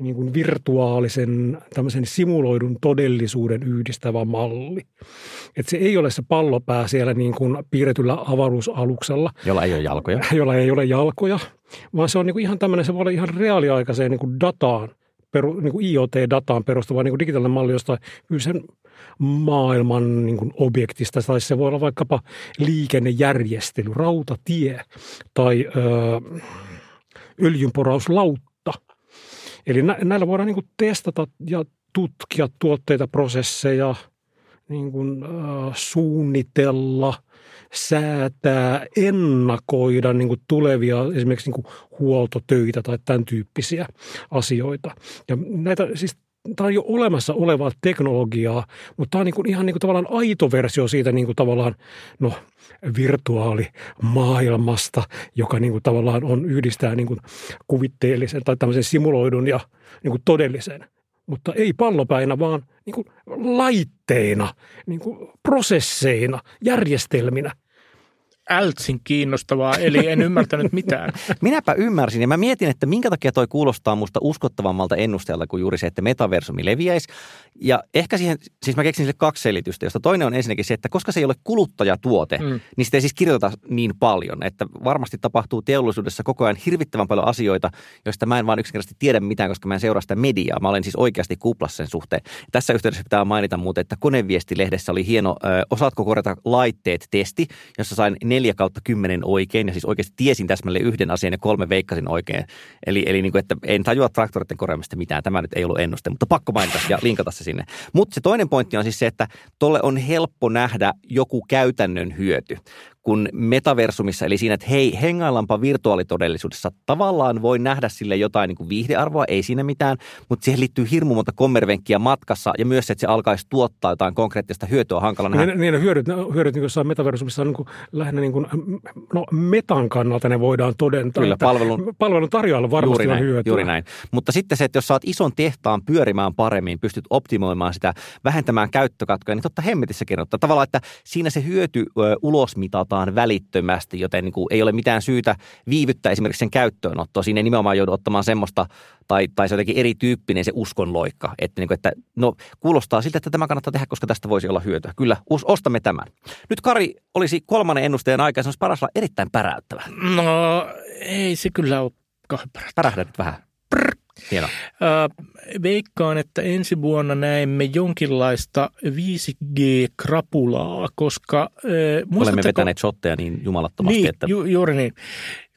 niin kuin virtuaalisen tämmöisen simuloidun todellisuuden yhdistävä malli. Että se ei ole se pallopää siellä niin kuin piirretyllä avaruusaluksella. Jolla ei ole jalkoja. Jolla ei ole jalkoja, vaan se on niin kuin ihan tämmöinen, se voi olla ihan reaaliaikaiseen niin kuin dataan, peru, niin kuin IoT-dataan perustuva niin kuin digitaalinen malli jostain sen maailman niin kuin objektista, tai se voi olla vaikkapa liikennejärjestely, rautatie tai öö, öljynporauslautta Eli nä- näillä voidaan niin kuin testata ja tutkia tuotteita, prosesseja, niin kuin, äh, suunnitella, säätää, ennakoida niin kuin tulevia esimerkiksi niin kuin huoltotöitä tai tämän tyyppisiä asioita. Ja näitä siis tämä on jo olemassa olevaa teknologiaa, mutta tämä on niin kuin ihan niin kuin tavallaan aito versio siitä niin kuin tavallaan no, virtuaalimaailmasta, joka niin kuin tavallaan on yhdistää niin kuin kuvitteellisen tai tämmöisen simuloidun ja niin kuin todellisen. Mutta ei pallopäinä, vaan niin kuin laitteina, niin kuin prosesseina, järjestelminä – ältsin kiinnostavaa, eli en ymmärtänyt mitään. Minäpä ymmärsin ja mä mietin, että minkä takia toi kuulostaa musta uskottavammalta ennusteelta kuin juuri se, että metaversumi leviäisi. Ja ehkä siihen, siis mä keksin sille kaksi selitystä, josta toinen on ensinnäkin se, että koska se ei ole kuluttajatuote, mm. niin sitä ei siis kirjoiteta niin paljon, että varmasti tapahtuu teollisuudessa koko ajan hirvittävän paljon asioita, joista mä en vaan yksinkertaisesti tiedä mitään, koska mä en seuraa sitä mediaa. Mä olen siis oikeasti kuplassa sen suhteen. Tässä yhteydessä pitää mainita muuten, että koneviestilehdessä oli hieno ö, Osaatko korjata laitteet testi, jossa sain 4 kautta 10 oikein ja siis oikeasti tiesin täsmälleen yhden asian ja kolme veikkasin oikein. Eli, eli niin kuin, että en tajua traktoritten korjaamista mitään. Tämä nyt ei ollut ennuste, mutta pakko mainita ja linkata se sinne. Mutta se toinen pointti on siis se, että tolle on helppo nähdä joku käytännön hyöty kun metaversumissa, eli siinä, että hei, hengaillaanpa virtuaalitodellisuudessa. Tavallaan voi nähdä sille jotain niin kuin viihdearvoa, ei siinä mitään, mutta siihen liittyy hirmu monta kommervenkkiä matkassa ja myös se, että se alkaisi tuottaa jotain konkreettista hyötyä hankala nähdä. Niin, niin hyödyt, hyödyt niin jossain metaversumissa on niin kuin, lähinnä niin kuin, no, metan kannalta ne voidaan todentaa. Kyllä, palvelun, palvelun tarjoajalla varmasti juuri näin, on hyötyä. Juuri näin. Mutta sitten se, että jos saat ison tehtaan pyörimään paremmin, pystyt optimoimaan sitä, vähentämään käyttökatkoja, niin totta hemmetissäkin ottaa. Tavallaan, että siinä se hyöty ö, ulosmitat ladataan välittömästi, joten niin kuin ei ole mitään syytä viivyttää esimerkiksi sen käyttöönottoa. Siinä ei nimenomaan joudu ottamaan semmoista, tai, tai se jotenkin erityyppinen se uskonloikka, että, niin kuin, että no kuulostaa siltä, että tämä kannattaa tehdä, koska tästä voisi olla hyötyä. Kyllä, ostamme tämän. Nyt Kari olisi kolmannen ennusteen aika, se olisi paras olla erittäin päräyttävä. No ei se kyllä ole kauhean Pärähdä nyt vähän. Prr. Hieno. veikkaan, että ensi vuonna näemme jonkinlaista 5G-krapulaa, koska... Olemme vetäneet shotteja niin jumalattomasti, niin, että... Ju, juuri niin.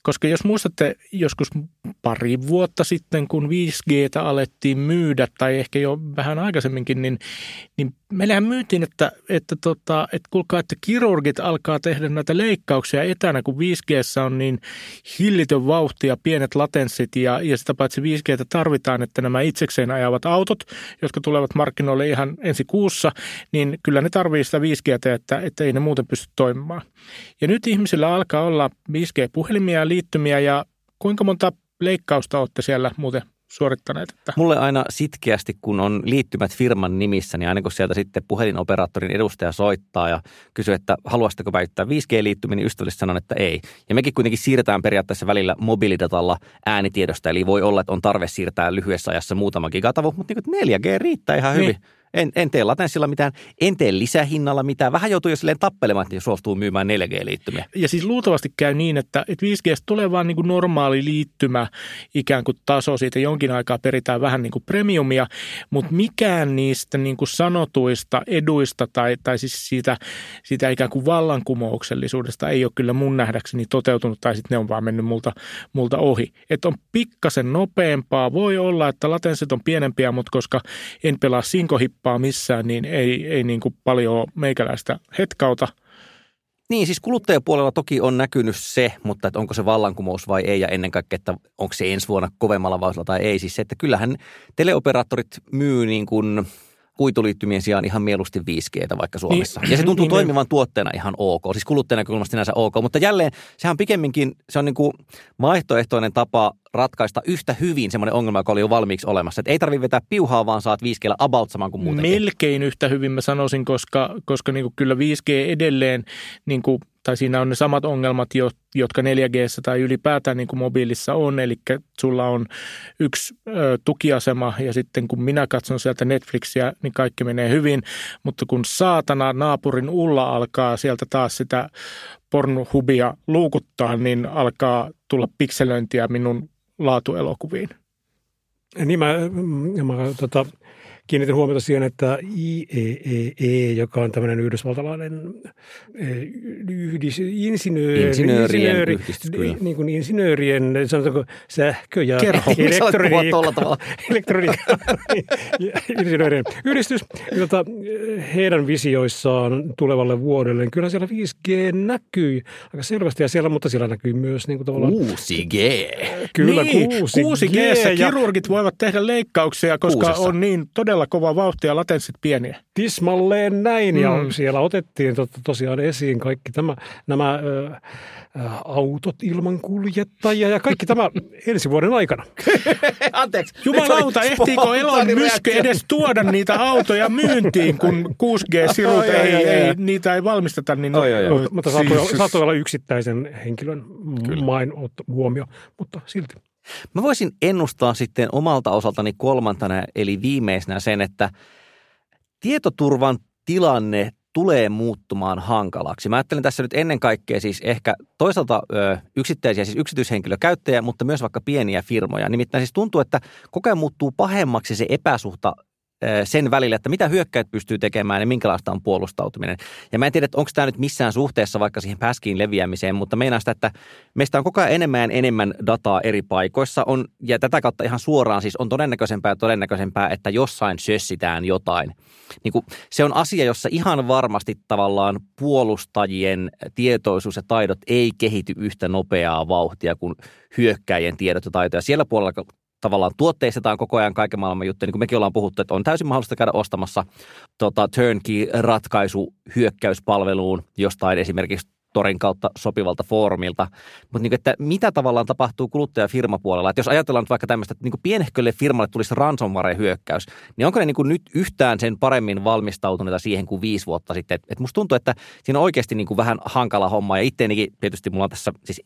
Koska jos muistatte joskus pari vuotta sitten, kun 5Gtä alettiin myydä, tai ehkä jo vähän aikaisemminkin, niin, niin meillähän myytiin, että, että, tota, että kuulkaa, että kirurgit alkaa tehdä näitä leikkauksia etänä, kun 5G on niin hillitön vauhti ja pienet latenssit, ja, ja sitä paitsi 5Gtä tarvitaan, että nämä itsekseen ajavat autot, jotka tulevat markkinoille ihan ensi kuussa, niin kyllä ne tarvii sitä 5Gtä, että, että ei ne muuten pysty toimimaan. Ja nyt ihmisillä alkaa olla 5G-puhelimia ja liittymiä, ja kuinka monta leikkausta olette siellä muuten suorittaneet? Että... Mulle aina sitkeästi, kun on liittymät firman nimissä, niin aina kun sieltä sitten puhelinoperaattorin edustaja soittaa ja kysyy, että haluaisitteko väittää 5G-liittyminen, niin ystävällisesti sanon, että ei. Ja mekin kuitenkin siirretään periaatteessa välillä mobiilidatalla äänitiedosta, eli voi olla, että on tarve siirtää lyhyessä ajassa muutama gigatavu, mutta niin 4G riittää ihan hyvin. En, en tee latenssilla mitään, en tee lisähinnalla mitään. Vähän joutuu jo silleen tappelemaan, että suostuu myymään 4G-liittymiä. Ja siis luultavasti käy niin, että, että 5G tulee vaan niin kuin normaali liittymä ikään kuin taso. Siitä jonkin aikaa peritään vähän niin kuin premiumia, mutta mikään niistä niin kuin sanotuista eduista tai, tai siis siitä, siitä ikään kuin vallankumouksellisuudesta ei ole kyllä mun nähdäkseni toteutunut tai sitten ne on vaan mennyt multa, multa ohi. Että on pikkasen nopeampaa. Voi olla, että latenssit on pienempiä, mutta koska en pelaa sinkohippa kauppaa missään, niin ei, ei niin kuin paljon meikäläistä hetkauta. Niin, siis kuluttajapuolella toki on näkynyt se, mutta että onko se vallankumous vai ei, ja ennen kaikkea, että onko se ensi vuonna kovemmalla vauhdilla tai ei. Siis se, että kyllähän teleoperaattorit myy niin kuin kuituliittymien sijaan ihan mieluusti 5G vaikka Suomessa. Niin, ja se tuntuu niin, toimivan niin. tuotteena ihan ok, siis kuluttajan näkökulmasta sinänsä ok, mutta jälleen sehän pikemminkin, se on niin kuin vaihtoehtoinen tapa ratkaista yhtä hyvin semmoinen ongelma, joka oli jo valmiiksi olemassa. Että ei tarvitse vetää piuhaa, vaan saat 5G about saman kuin muutenkin. Melkein yhtä hyvin mä sanoisin, koska, koska niin kuin kyllä 5G edelleen, niin kuin, tai siinä on ne samat ongelmat, jotka 4G tai ylipäätään niin kuin mobiilissa on. Eli sulla on yksi ö, tukiasema ja sitten kun minä katson sieltä Netflixiä, niin kaikki menee hyvin. Mutta kun saatana naapurin Ulla alkaa sieltä taas sitä pornohubia luukuttaa, niin alkaa tulla pikselöintiä minun laatuelokuviin. Niin mä, mä tota, kiinnitin huomiota siihen, että IEEE, e, joka on tämmöinen yhdysvaltalainen e, yhdis, insinööri, insinöörien insinööri, yhdistys, kyllä. Niin kuin insinöörien, sanotaanko sähkö- ja elektroniikka, elektroniikka insinöörien yhdistys. Jota heidän visioissaan tulevalle vuodelle, niin kyllä siellä 5G näkyy aika selvästi ja siellä, mutta siellä näkyy myös niin kuin tavallaan... 6G. Kyllä, niin, 6G. 6G ja kirurgit voivat tehdä leikkauksia, koska Kuusessa. on niin todella todella kova vauhti ja latenssit pieniä. Tismalleen näin, mm. ja siellä otettiin to, tosiaan esiin kaikki tämä, nämä ö, ö, autot ilman kuljettajia ja kaikki tämä ensi vuoden aikana. Anteeksi. Jumalauta, ehtiikö Elon Myskö edes tuoda niitä autoja myyntiin, kun 6G-sirut ei, ei, ei, niitä ei valmisteta. Niin oi, oi, oi. Mutta saattoi, siis... saattoi olla yksittäisen henkilön main huomio, mutta silti. Mä voisin ennustaa sitten omalta osaltani kolmantana, eli viimeisenä sen, että tietoturvan tilanne tulee muuttumaan hankalaksi. Mä ajattelen tässä nyt ennen kaikkea siis ehkä toisaalta ö, yksittäisiä, siis yksityishenkilökäyttäjiä, mutta myös vaikka pieniä firmoja. Nimittäin siis tuntuu, että koko ajan muuttuu pahemmaksi se epäsuhta sen välillä, että mitä hyökkäät pystyy tekemään ja minkälaista on puolustautuminen. Ja mä en tiedä, onko tämä nyt missään suhteessa vaikka siihen päskiin leviämiseen, mutta meinaa sitä, että meistä on koko ajan enemmän ja enemmän dataa eri paikoissa. On, ja tätä kautta ihan suoraan siis on todennäköisempää ja todennäköisempää, että jossain sössitään jotain. Niin kuin, se on asia, jossa ihan varmasti tavallaan puolustajien tietoisuus ja taidot ei kehity yhtä nopeaa vauhtia kuin hyökkäjien tiedot ja taitoja. Siellä puolella tavallaan tuotteistetaan koko ajan kaiken maailman juttuja, niin kuin mekin ollaan puhuttu, että on täysin mahdollista käydä ostamassa tota, turnkey-ratkaisu hyökkäyspalveluun jostain esimerkiksi torin kautta sopivalta foorumilta. Mutta niin että mitä tavallaan tapahtuu kuluttajafirmapuolella? Että jos ajatellaan vaikka tämmöistä, että niin pienehkölle firmalle tulisi ransomware-hyökkäys, niin onko ne niin nyt yhtään sen paremmin valmistautuneita siihen kuin viisi vuotta sitten? Et, musta tuntuu, että siinä on oikeasti niin vähän hankala homma ja itteenikin tietysti mulla on tässä siis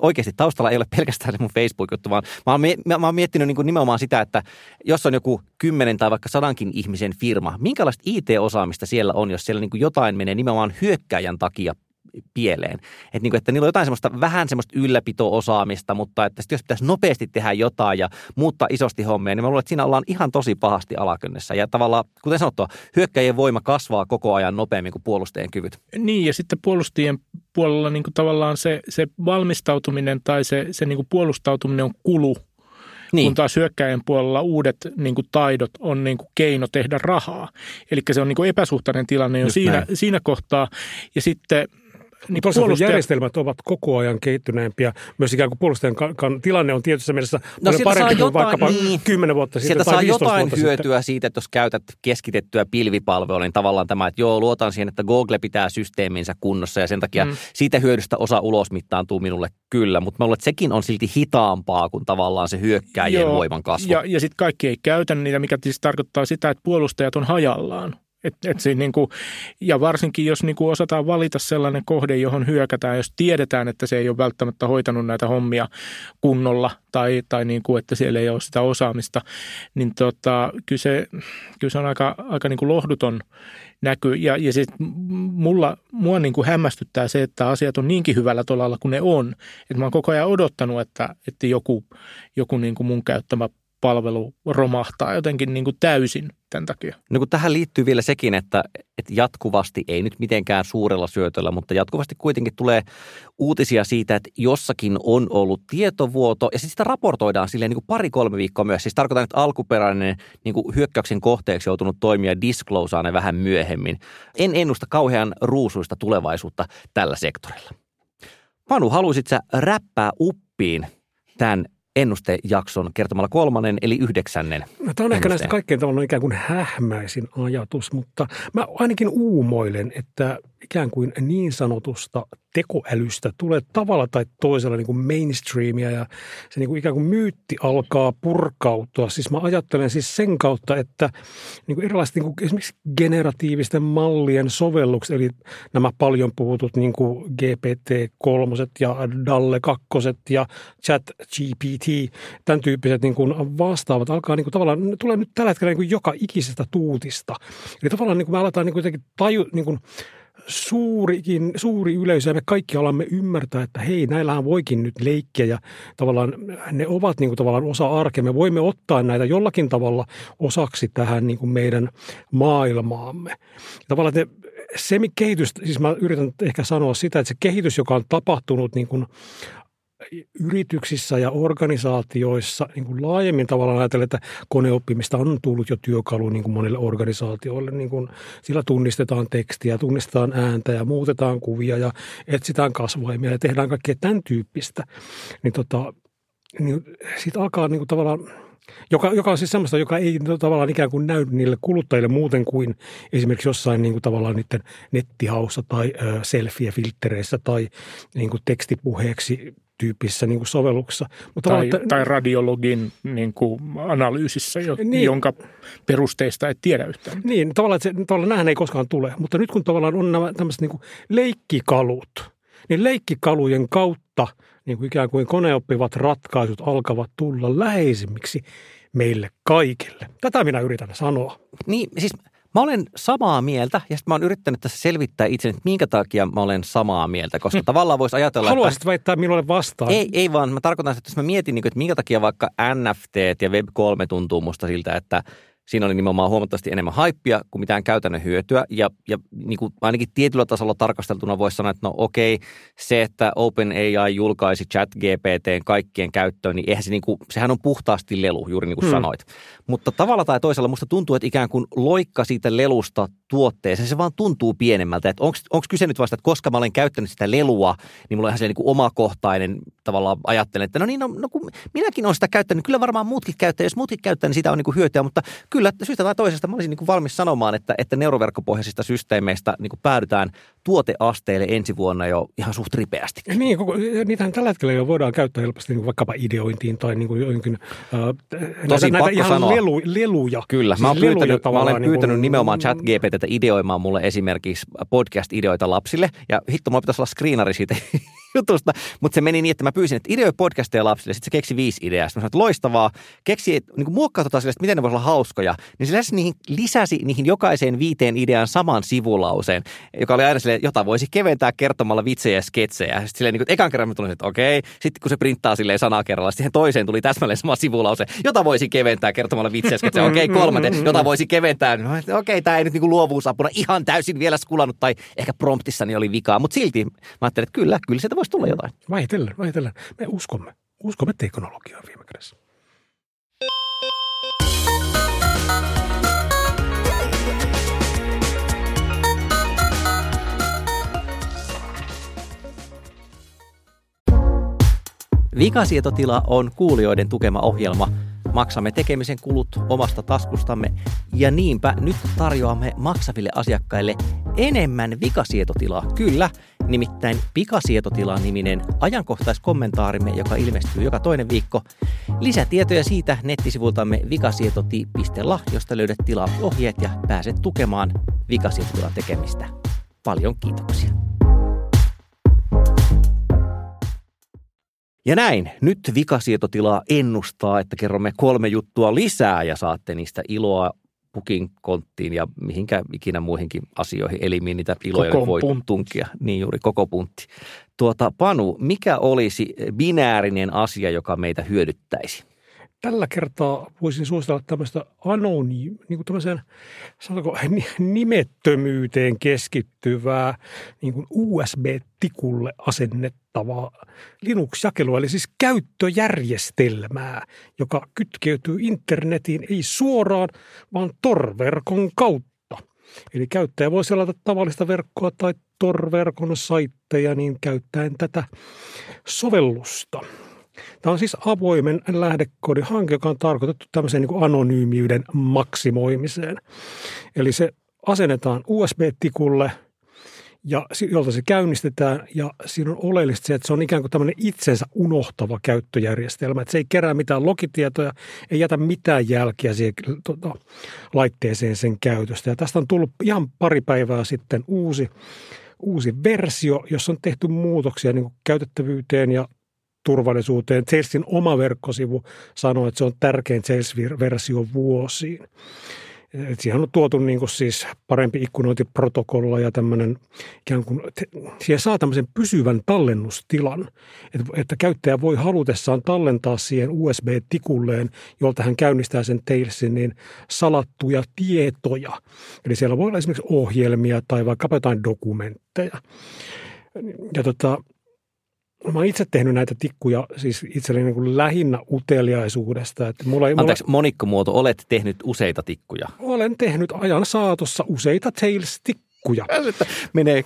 oikeasti taustalla ei ole pelkästään se mun Facebook-juttu, vaan mä oon, mä, mä oon miettinyt niin kuin nimenomaan sitä, että jos on joku kymmenen tai vaikka sadankin ihmisen firma, minkälaista IT-osaamista siellä on, jos siellä niin kuin jotain menee nimenomaan hyökkäjän takia pieleen. Et niin kuin, että niillä on jotain semmoista, vähän semmoista ylläpito-osaamista, mutta että jos pitäisi nopeasti tehdä jotain ja muuttaa isosti hommia, niin mä luulen, että siinä ollaan ihan tosi pahasti alakynnessä. Ja tavallaan, kuten sanottua, hyökkäjien voima kasvaa koko ajan nopeammin kuin puolustajien kyvyt. Niin, ja sitten puolustajien puolella niin kuin tavallaan se, se valmistautuminen tai se, se niin kuin puolustautuminen on kulu niin. kun taas hyökkäjän puolella uudet niin kuin, taidot on niin kuin, keino tehdä rahaa. Eli se on niin kuin, epäsuhtainen tilanne jo siinä, siinä kohtaa. Ja sitten – niin puolustaja... järjestelmät ovat koko ajan kehittyneempiä. Myös ikään kuin puolustajan kan, tilanne on tietyssä mielessä no, parempi kuin jotain, vaikkapa niin. kymmenen vuotta sitten sieltä tai saa jotain hyötyä sitten. siitä, että jos käytät keskitettyä pilvipalvelua, niin tavallaan tämä, että joo, luotan siihen, että Google pitää systeeminsä kunnossa ja sen takia mm. siitä hyödystä osa ulosmittaantuu minulle kyllä, mutta mä luulen, että sekin on silti hitaampaa kuin tavallaan se hyökkäjien joo, voiman kasvu. Ja, ja sitten kaikki ei käytä niitä, mikä siis tarkoittaa sitä, että puolustajat on hajallaan. Et, et se niin kuin, ja varsinkin jos niin kuin osataan valita sellainen kohde, johon hyökätään, jos tiedetään, että se ei ole välttämättä hoitanut näitä hommia kunnolla tai, tai niin kuin, että siellä ei ole sitä osaamista, niin tota, kyllä, se, kyllä se on aika, aika niin kuin lohduton näky. Ja, ja sit mulla, mua niin kuin hämmästyttää se, että asiat on niinkin hyvällä tolalla kuin ne on. Että mä oon koko ajan odottanut, että, että joku, joku niin kuin mun käyttämä palvelu romahtaa jotenkin niin kuin täysin tämän takia. No kun tähän liittyy vielä sekin, että, että jatkuvasti, ei nyt mitenkään suurella syötöllä, mutta jatkuvasti kuitenkin tulee uutisia siitä, että jossakin on ollut tietovuoto ja sitten sitä raportoidaan silleen niin pari-kolme viikkoa myös. Siis tarkoitan, että alkuperäinen niin kuin hyökkäyksen kohteeksi joutunut toimija disclosaa ne vähän myöhemmin. En ennusta kauhean ruusuista tulevaisuutta tällä sektorilla. Panu, haluaisit sä räppää uppiin tämän ennustejakson kertomalla kolmannen eli yhdeksännen no, Tämä on ennusteen. ehkä näistä kaikkein tavallaan ikään kuin hähmäisin ajatus, mutta mä ainakin uumoilen, että ikään kuin niin sanotusta tekoälystä tulee tavalla tai toisella niin kuin mainstreamia ja se niin kuin ikään kuin myytti alkaa purkautua. Siis mä ajattelen siis sen kautta, että niin kuin erilaiset niin kuin esimerkiksi generatiivisten mallien sovellukset, eli nämä paljon puhutut niin kuin GPT-3 ja DALLE 2 ja ChatGPT, tämän tyyppiset niin kuin vastaavat alkaa niin kuin tavallaan, ne tulee nyt tällä hetkellä niin kuin joka ikisestä tuutista. Eli tavallaan niin kuin me aletaan niin kuin jotenkin taju, niin kuin suurikin, suuri yleisö ja me kaikki alamme ymmärtää, että hei, näillähän voikin nyt leikkiä ja tavallaan ne ovat niin kuin tavallaan osa arkea. Me voimme ottaa näitä jollakin tavalla osaksi tähän niin kuin meidän maailmaamme. Tavallaan se kehitys, siis mä yritän ehkä sanoa sitä, että se kehitys, joka on tapahtunut niin kuin yrityksissä ja organisaatioissa niin kuin laajemmin tavallaan ajatellen, että koneoppimista on tullut jo työkalu niin kuin monille organisaatioille. Niin kuin sillä tunnistetaan tekstiä, tunnistetaan ääntä ja muutetaan kuvia ja etsitään kasvaimia ja tehdään kaikkea tämän tyyppistä. Niin, tota, niin siitä alkaa niin kuin tavallaan joka, joka on siis semmoista, joka ei tavallaan ikään kuin näy niille kuluttajille muuten kuin esimerkiksi jossain niin kuin tavallaan niiden nettihaussa tai selfie-filttereissä tai niin kuin tekstipuheeksi tyyppisessä niin kuin sovelluksessa. Mutta tai, että, tai radiologin niin kuin analyysissä, jo, niin, jonka perusteista ei tiedä yhtään. Niin, tavallaan, että se, tavallaan nämähän ei koskaan tule. Mutta nyt kun tavallaan on nämä tämmöiset niin kuin leikkikalut, niin leikkikalujen kautta niin kuin ikään kuin koneoppivat ratkaisut alkavat tulla läheisimmiksi meille kaikille. Tätä minä yritän sanoa. Niin, siis Mä olen samaa mieltä ja sitten mä oon yrittänyt tässä selvittää itse, että minkä takia mä olen samaa mieltä, koska hmm. tavallaan voisi ajatella, Haluaisit että... väittää minulle vastaan? Ei, ei vaan. Mä tarkoitan, että jos mä mietin, niin että minkä takia vaikka NFT ja Web3 tuntuu musta siltä, että siinä oli nimenomaan huomattavasti enemmän haippia kuin mitään käytännön hyötyä. Ja, ja niin kuin ainakin tietyllä tasolla tarkasteltuna voisi sanoa, että no okei, se, että OpenAI julkaisi ChatGPTn kaikkien käyttöön, niin eihän se niin kuin, sehän on puhtaasti lelu, juuri niin kuin hmm. sanoit. Mutta tavalla tai toisella musta tuntuu, että ikään kuin loikka siitä lelusta tuotteeseen, se vaan tuntuu pienemmältä. Että onko kyse nyt vasta, että koska mä olen käyttänyt sitä lelua, niin mulla on ihan se niin kuin omakohtainen tavallaan ajattelen, että no niin, no, no kun minäkin olen sitä käyttänyt, kyllä varmaan muutkin käyttää, jos muutkin käyttää, niin sitä on niin kuin hyötyä, mutta kyllä syystä tai toisesta mä olisin niin kuin valmis sanomaan, että, että neuroverkkopohjaisista systeemeistä niin kuin päädytään tuoteasteelle ensi vuonna jo ihan suht ripeästi. Niin, koko, niitähän tällä hetkellä jo voidaan käyttää helposti niin kuin vaikkapa ideointiin tai niin kuin joinkin, äh, Tosi näitä, näitä ihan sanoa. lelu, leluja. Kyllä, Siis mä leluja pyytänyt, mä olen niin kuin- pyytänyt nimenomaan ChatGPTtä ideoimaan mulle esimerkiksi podcast-ideoita lapsille. Ja hitto, mulla pitäisi olla screenari siitä jutusta, mutta se meni niin, että mä pyysin, että ideoi podcasteja lapsille. Sitten se keksi viisi ideaa. Sitten mä sanoin, että loistavaa. Keksi, niin muokkaa tota sille, että miten ne voisi olla hauskoja. Niin se lisäsi niihin, lisäsi niihin jokaiseen viiteen ideaan saman sivulauseen, joka oli aina silleen, jota voisi keventää kertomalla vitsejä ja sketsejä. Sitten silleen, niin kuin, ekan kerran mä tulin, että okei. Sitten kun se printtaa silleen sanaa kerralla, sitten siihen toiseen tuli täsmälleen sama sivulause, jota voisi keventää kertomalla vitsejä ja sketsejä. Okei, kolmanteen, jota voisi keventää. No, Okei, tämä ei nyt niin kuin luovuusapuna ihan täysin vielä skulannut tai ehkä promptissani oli vikaa. Mutta silti mä ajattelin, että kyllä, kyllä sieltä voisi tulla jotain. Vähitellen, vähitellen. Me uskomme. Uskomme teknologiaan viime kädessä. Vikasietotila on kuulijoiden tukema ohjelma. Maksamme tekemisen kulut omasta taskustamme ja niinpä nyt tarjoamme maksaville asiakkaille enemmän vikasietotilaa. Kyllä, nimittäin Pikasietotila-niminen ajankohtaiskommentaarimme, joka ilmestyy joka toinen viikko. Lisätietoja siitä nettisivultamme vikasietoti.la, josta löydät tilausohjeet ja pääset tukemaan vikasietotilan tekemistä. Paljon kiitoksia. Ja näin, nyt vikasietotila ennustaa, että kerromme kolme juttua lisää ja saatte niistä iloa pukin konttiin ja mihinkä ikinä muihinkin asioihin, elimiin niitä iloja Koko voi puntti. tunkia. Niin juuri, koko puntti. Tuota, Panu, mikä olisi binäärinen asia, joka meitä hyödyttäisi? Tällä kertaa voisin suositella tämmöistä anonyymi, niin kuin tämmöiseen, sanotaanko, ni- nimettömyyteen keskittyvää niin kuin USB-tikulle asennettavaa Linux-jakelua, eli siis käyttöjärjestelmää, joka kytkeytyy internetiin ei suoraan, vaan Tor-verkon kautta. Eli käyttäjä voi selata tavallista verkkoa tai Tor-verkon saitteja niin käyttäen tätä sovellusta. Tämä on siis avoimen lähdekoodin hanke, joka on tarkoitettu tämmöiseen niin anonyymiyden maksimoimiseen. Eli se asennetaan USB-tikulle, ja jolta se käynnistetään. Ja siinä on oleellista se, että se on ikään kuin tämmöinen itsensä unohtava käyttöjärjestelmä. Että se ei kerää mitään logitietoja, ei jätä mitään jälkiä siihen tota, laitteeseen sen käytöstä. Ja tästä on tullut ihan pari päivää sitten uusi, uusi versio, jossa on tehty muutoksia niin kuin käytettävyyteen ja turvallisuuteen. Salesin oma verkkosivu sanoo, että se on tärkein Sales-versio vuosiin. Et siihen on tuotu niin kuin siis parempi ikkunointiprotokolla ja tämmöinen ikään kuin, siihen saa tämmöisen pysyvän tallennustilan, että, että käyttäjä voi halutessaan tallentaa siihen USB-tikulleen, jolta hän käynnistää sen Talesin, niin salattuja tietoja. Eli siellä voi olla esimerkiksi ohjelmia tai vaikkapa jotain dokumentteja. Ja tota, Mä oon itse tehnyt näitä tikkuja siis itselleni niin lähinnä uteliaisuudesta. Että mulla, ei- mulla, Anteeksi, monikkomuoto, olet tehnyt useita tikkuja. olen tehnyt ajan saatossa useita Tails-tikkuja. Menee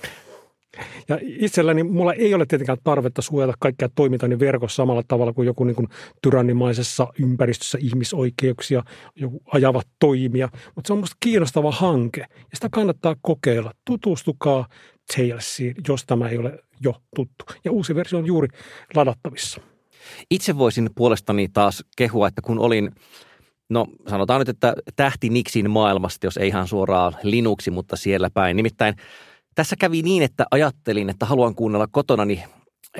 Ja itselläni mulla ei ole tietenkään tarvetta suojata kaikkia toimintani verkossa samalla tavalla kuin joku niin kuin tyrannimaisessa ympäristössä ihmisoikeuksia, joku ajavat toimia. Mutta se on musta kiinnostava hanke ja sitä kannattaa kokeilla. Tutustukaa Tailsiin, jos tämä ei ole jo tuttu. Ja uusi versio on juuri ladattavissa. Itse voisin puolestani taas kehua, että kun olin, no sanotaan nyt, että tähti Nixin maailmasta, jos ei ihan suoraan Linuxi, mutta siellä päin. Nimittäin tässä kävi niin, että ajattelin, että haluan kuunnella kotonani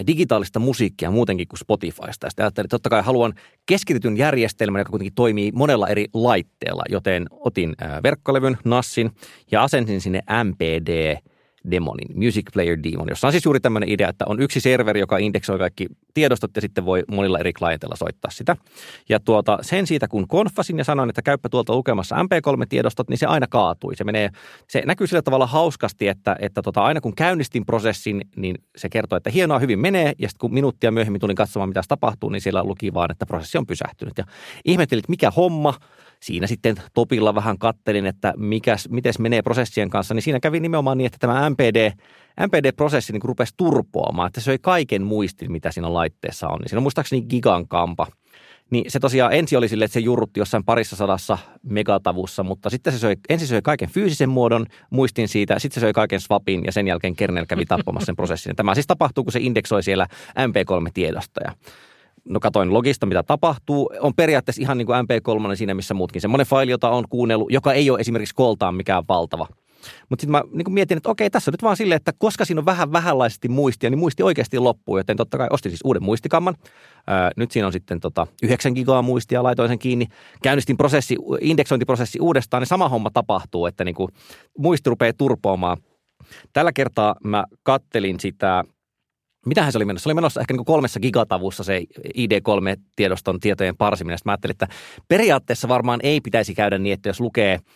digitaalista musiikkia muutenkin kuin Spotifysta. Ja ajattelin, että totta kai haluan keskitetyn järjestelmän, joka kuitenkin toimii monella eri laitteella, joten otin äh, verkkolevyn, NASin ja asensin sinne MPD Demonin, Music Player Demon, jossa on siis juuri tämmöinen idea, että on yksi serveri, joka indeksoi kaikki tiedostot ja sitten voi monilla eri klienteilla soittaa sitä. Ja tuota, sen siitä kun konfasin ja sanoin, että käyppä tuolta lukemassa MP3-tiedostot, niin se aina kaatui. Se, menee, se näkyy sillä tavalla hauskasti, että, että tota, aina kun käynnistin prosessin, niin se kertoi, että hienoa hyvin menee. Ja sitten kun minuuttia myöhemmin tulin katsomaan, mitä tapahtuu, niin siellä luki vaan, että prosessi on pysähtynyt. Ja ihmettelin, että mikä homma. Siinä sitten topilla vähän kattelin, että mikäs, menee prosessien kanssa, niin siinä kävi nimenomaan niin, että tämä MPD, MPD-prosessi niin rupesi turpoamaan, että se söi kaiken muistin, mitä siinä laitteessa on. Niin siinä on muistaakseni gigan kampa Niin se tosiaan ensi oli sille, että se jurrutti jossain parissa sadassa megatavussa, mutta sitten se söi, ensin söi kaiken fyysisen muodon, muistin siitä, sitten se söi kaiken swapin ja sen jälkeen kernel kävi tappamassa sen prosessin. Tämä siis tapahtuu, kun se indeksoi siellä MP3-tiedostoja no katoin logista, mitä tapahtuu. On periaatteessa ihan niin kuin MP3 siinä, missä muutkin. Semmoinen faili, jota on kuunnellut, joka ei ole esimerkiksi koltaan mikään valtava. Mutta sitten mä niin mietin, että okei, tässä on nyt vaan silleen, että koska siinä on vähän vähänlaisesti muistia, niin muisti oikeasti loppuu. Joten totta kai ostin siis uuden muistikamman. Ää, nyt siinä on sitten tota 9 gigaa muistia, laitoin sen kiinni. Käynnistin prosessi, indeksointiprosessi uudestaan, niin sama homma tapahtuu, että niin kuin muisti rupeaa turpoamaan. Tällä kertaa mä kattelin sitä Mitähän se oli menossa? Se oli menossa ehkä niin kolmessa gigatavussa se ID3-tiedoston tietojen parsiminen. Sitten mä ajattelin, että periaatteessa varmaan ei pitäisi käydä niin, että jos lukee –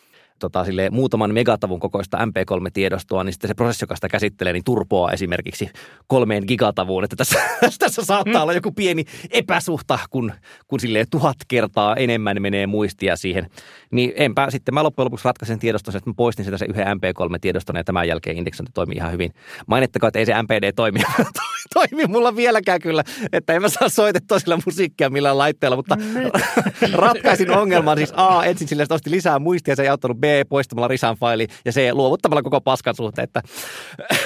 tota, sille muutaman megatavun kokoista MP3-tiedostoa, niin sitten se prosessi, joka sitä käsittelee, niin turpoaa esimerkiksi kolmeen gigatavuun. Että tässä, tässä saattaa mm. olla joku pieni epäsuhta, kun, kun sille tuhat kertaa enemmän menee muistia siihen. Niin enpä sitten mä loppujen lopuksi ratkaisen tiedoston, että mä poistin sitä se yhden MP3-tiedoston ja tämän jälkeen indeksointi toimii ihan hyvin. Mainittakaa, että ei se MPD toimi, toimi mulla vieläkään kyllä, että en mä saa soitettua sillä musiikkia millään laitteella, mutta ratkaisin ongelman siis A, ensin sille osti lisää muistia, se ei auttanut B, poistamalla risan faili ja C, luovuttamalla koko paskan suhteen. Että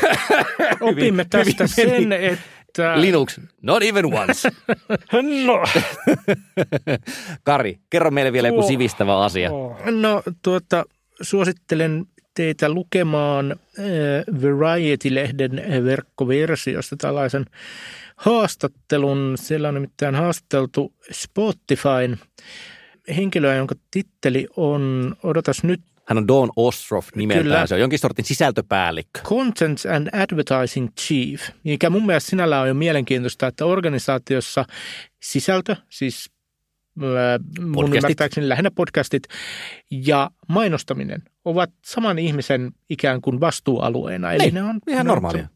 Opimme tästä hyvin sen, että... Linux, not even once. no. Kari, kerro meille vielä joku sivistävä asia. No tuota, suosittelen teitä lukemaan äh, Variety-lehden verkkoversiosta tällaisen haastattelun. Siellä on nimittäin haasteltu Spotifyn henkilöä, jonka titteli on, odotas nyt. Hän on Don Ostroff nimeltään, Kyllä. se on jonkin sortin sisältöpäällikkö. Content and Advertising Chief, mikä mun mielestä sinällään on jo mielenkiintoista, että organisaatiossa sisältö, siis mun ymmärtääkseni lähinnä podcastit ja mainostaminen ovat saman ihmisen ikään kuin vastuualueena. Eli niin, ne on ihan normaalia.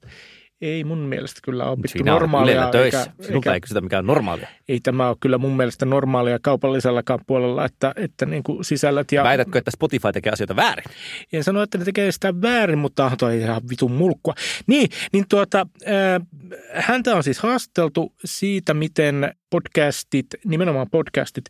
Ei mun mielestä kyllä opittu Sinä normaalia. töissä. Eikä, Sinulta eikä, ei kysytä mikään normaalia. Ei tämä ole kyllä mun mielestä normaalia kaupallisellakaan puolella, että, että niin kuin sisällöt ja... Väitätkö, että Spotify tekee asioita väärin? En sano, että ne tekee sitä väärin, mutta on toi ihan vitun mulkkua. Niin, niin tuota, äh, häntä on siis haasteltu siitä, miten podcastit, nimenomaan podcastit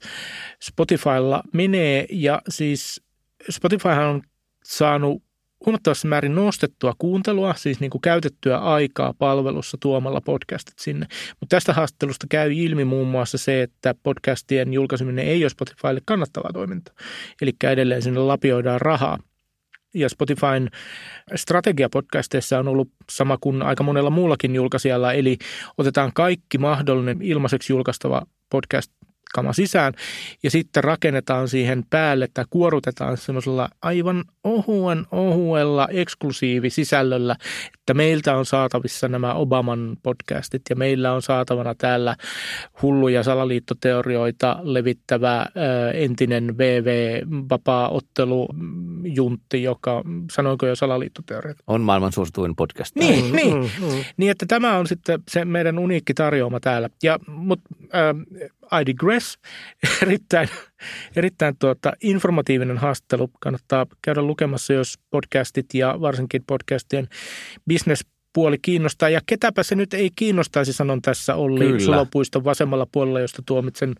Spotifylla menee ja siis Spotifyhan on saanut huomattavassa määrin nostettua kuuntelua, siis niin kuin käytettyä aikaa palvelussa tuomalla podcastit sinne. Mutta tästä haastattelusta käy ilmi muun muassa se, että podcastien julkaiseminen ei ole Spotifylle kannattavaa toimintaa. Eli edelleen sinne lapioidaan rahaa. Ja Spotifyn strategia podcasteissa on ollut sama kuin aika monella muullakin julkaisijalla, eli otetaan kaikki mahdollinen ilmaiseksi julkaistava podcast kama sisään ja sitten rakennetaan siihen päälle tai kuorutetaan semmoisella aivan ohuen ohuella eksklusiivisisällöllä, että meiltä on saatavissa nämä Obaman podcastit ja meillä on saatavana täällä hulluja salaliittoteorioita levittävä entinen VV vapaa-ottelu juntti, joka, sanoinko jo salaliittoteoriat? On maailman suosituin podcast. Niin, mm, niin. Mm, mm. niin, että tämä on sitten se meidän uniikki tarjoama täällä. Ja, mutta I digress, erittäin, erittäin tuota, informatiivinen haastattelu. Kannattaa käydä lukemassa, jos podcastit ja varsinkin podcastien business puoli kiinnostaa. Ja ketäpä se nyt ei kiinnostaisi, sanon tässä Olli Kyllä. Sulopuiston vasemmalla puolella, josta tuomitsen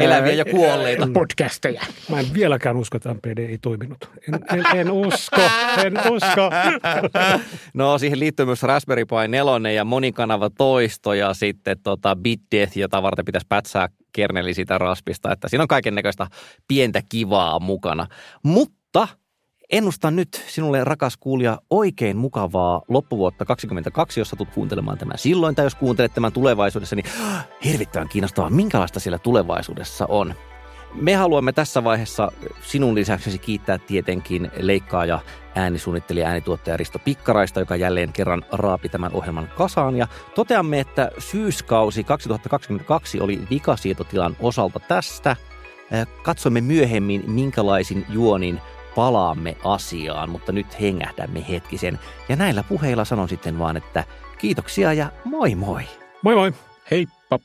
eläviä ja kuolleita podcasteja. Mä en vieläkään usko, että MPD ei toiminut. En, en, en usko, en usko. No siihen liittyy myös Raspberry Pi 4 ja monikanava toisto ja sitten tota BitDeath, jota varten pitäisi pätsää kerneli siitä raspista. Että siinä on kaiken näköistä pientä kivaa mukana. Mutta Ennustan nyt sinulle, rakas kuulija, oikein mukavaa loppuvuotta 2022, jos satut kuuntelemaan tämän silloin, tai jos kuuntelet tämän tulevaisuudessa, niin hirvittävän kiinnostavaa, minkälaista siellä tulevaisuudessa on. Me haluamme tässä vaiheessa sinun lisäksesi kiittää tietenkin leikkaaja, äänisuunnittelija, äänituottaja Risto Pikkaraista, joka jälleen kerran raapi tämän ohjelman kasaan. Ja toteamme, että syyskausi 2022 oli vikasietotilan osalta tästä. Katsomme myöhemmin, minkälaisin juonin palaamme asiaan, mutta nyt hengähdämme hetkisen. Ja näillä puheilla sanon sitten vaan, että kiitoksia ja moi moi. Moi moi. Heippa.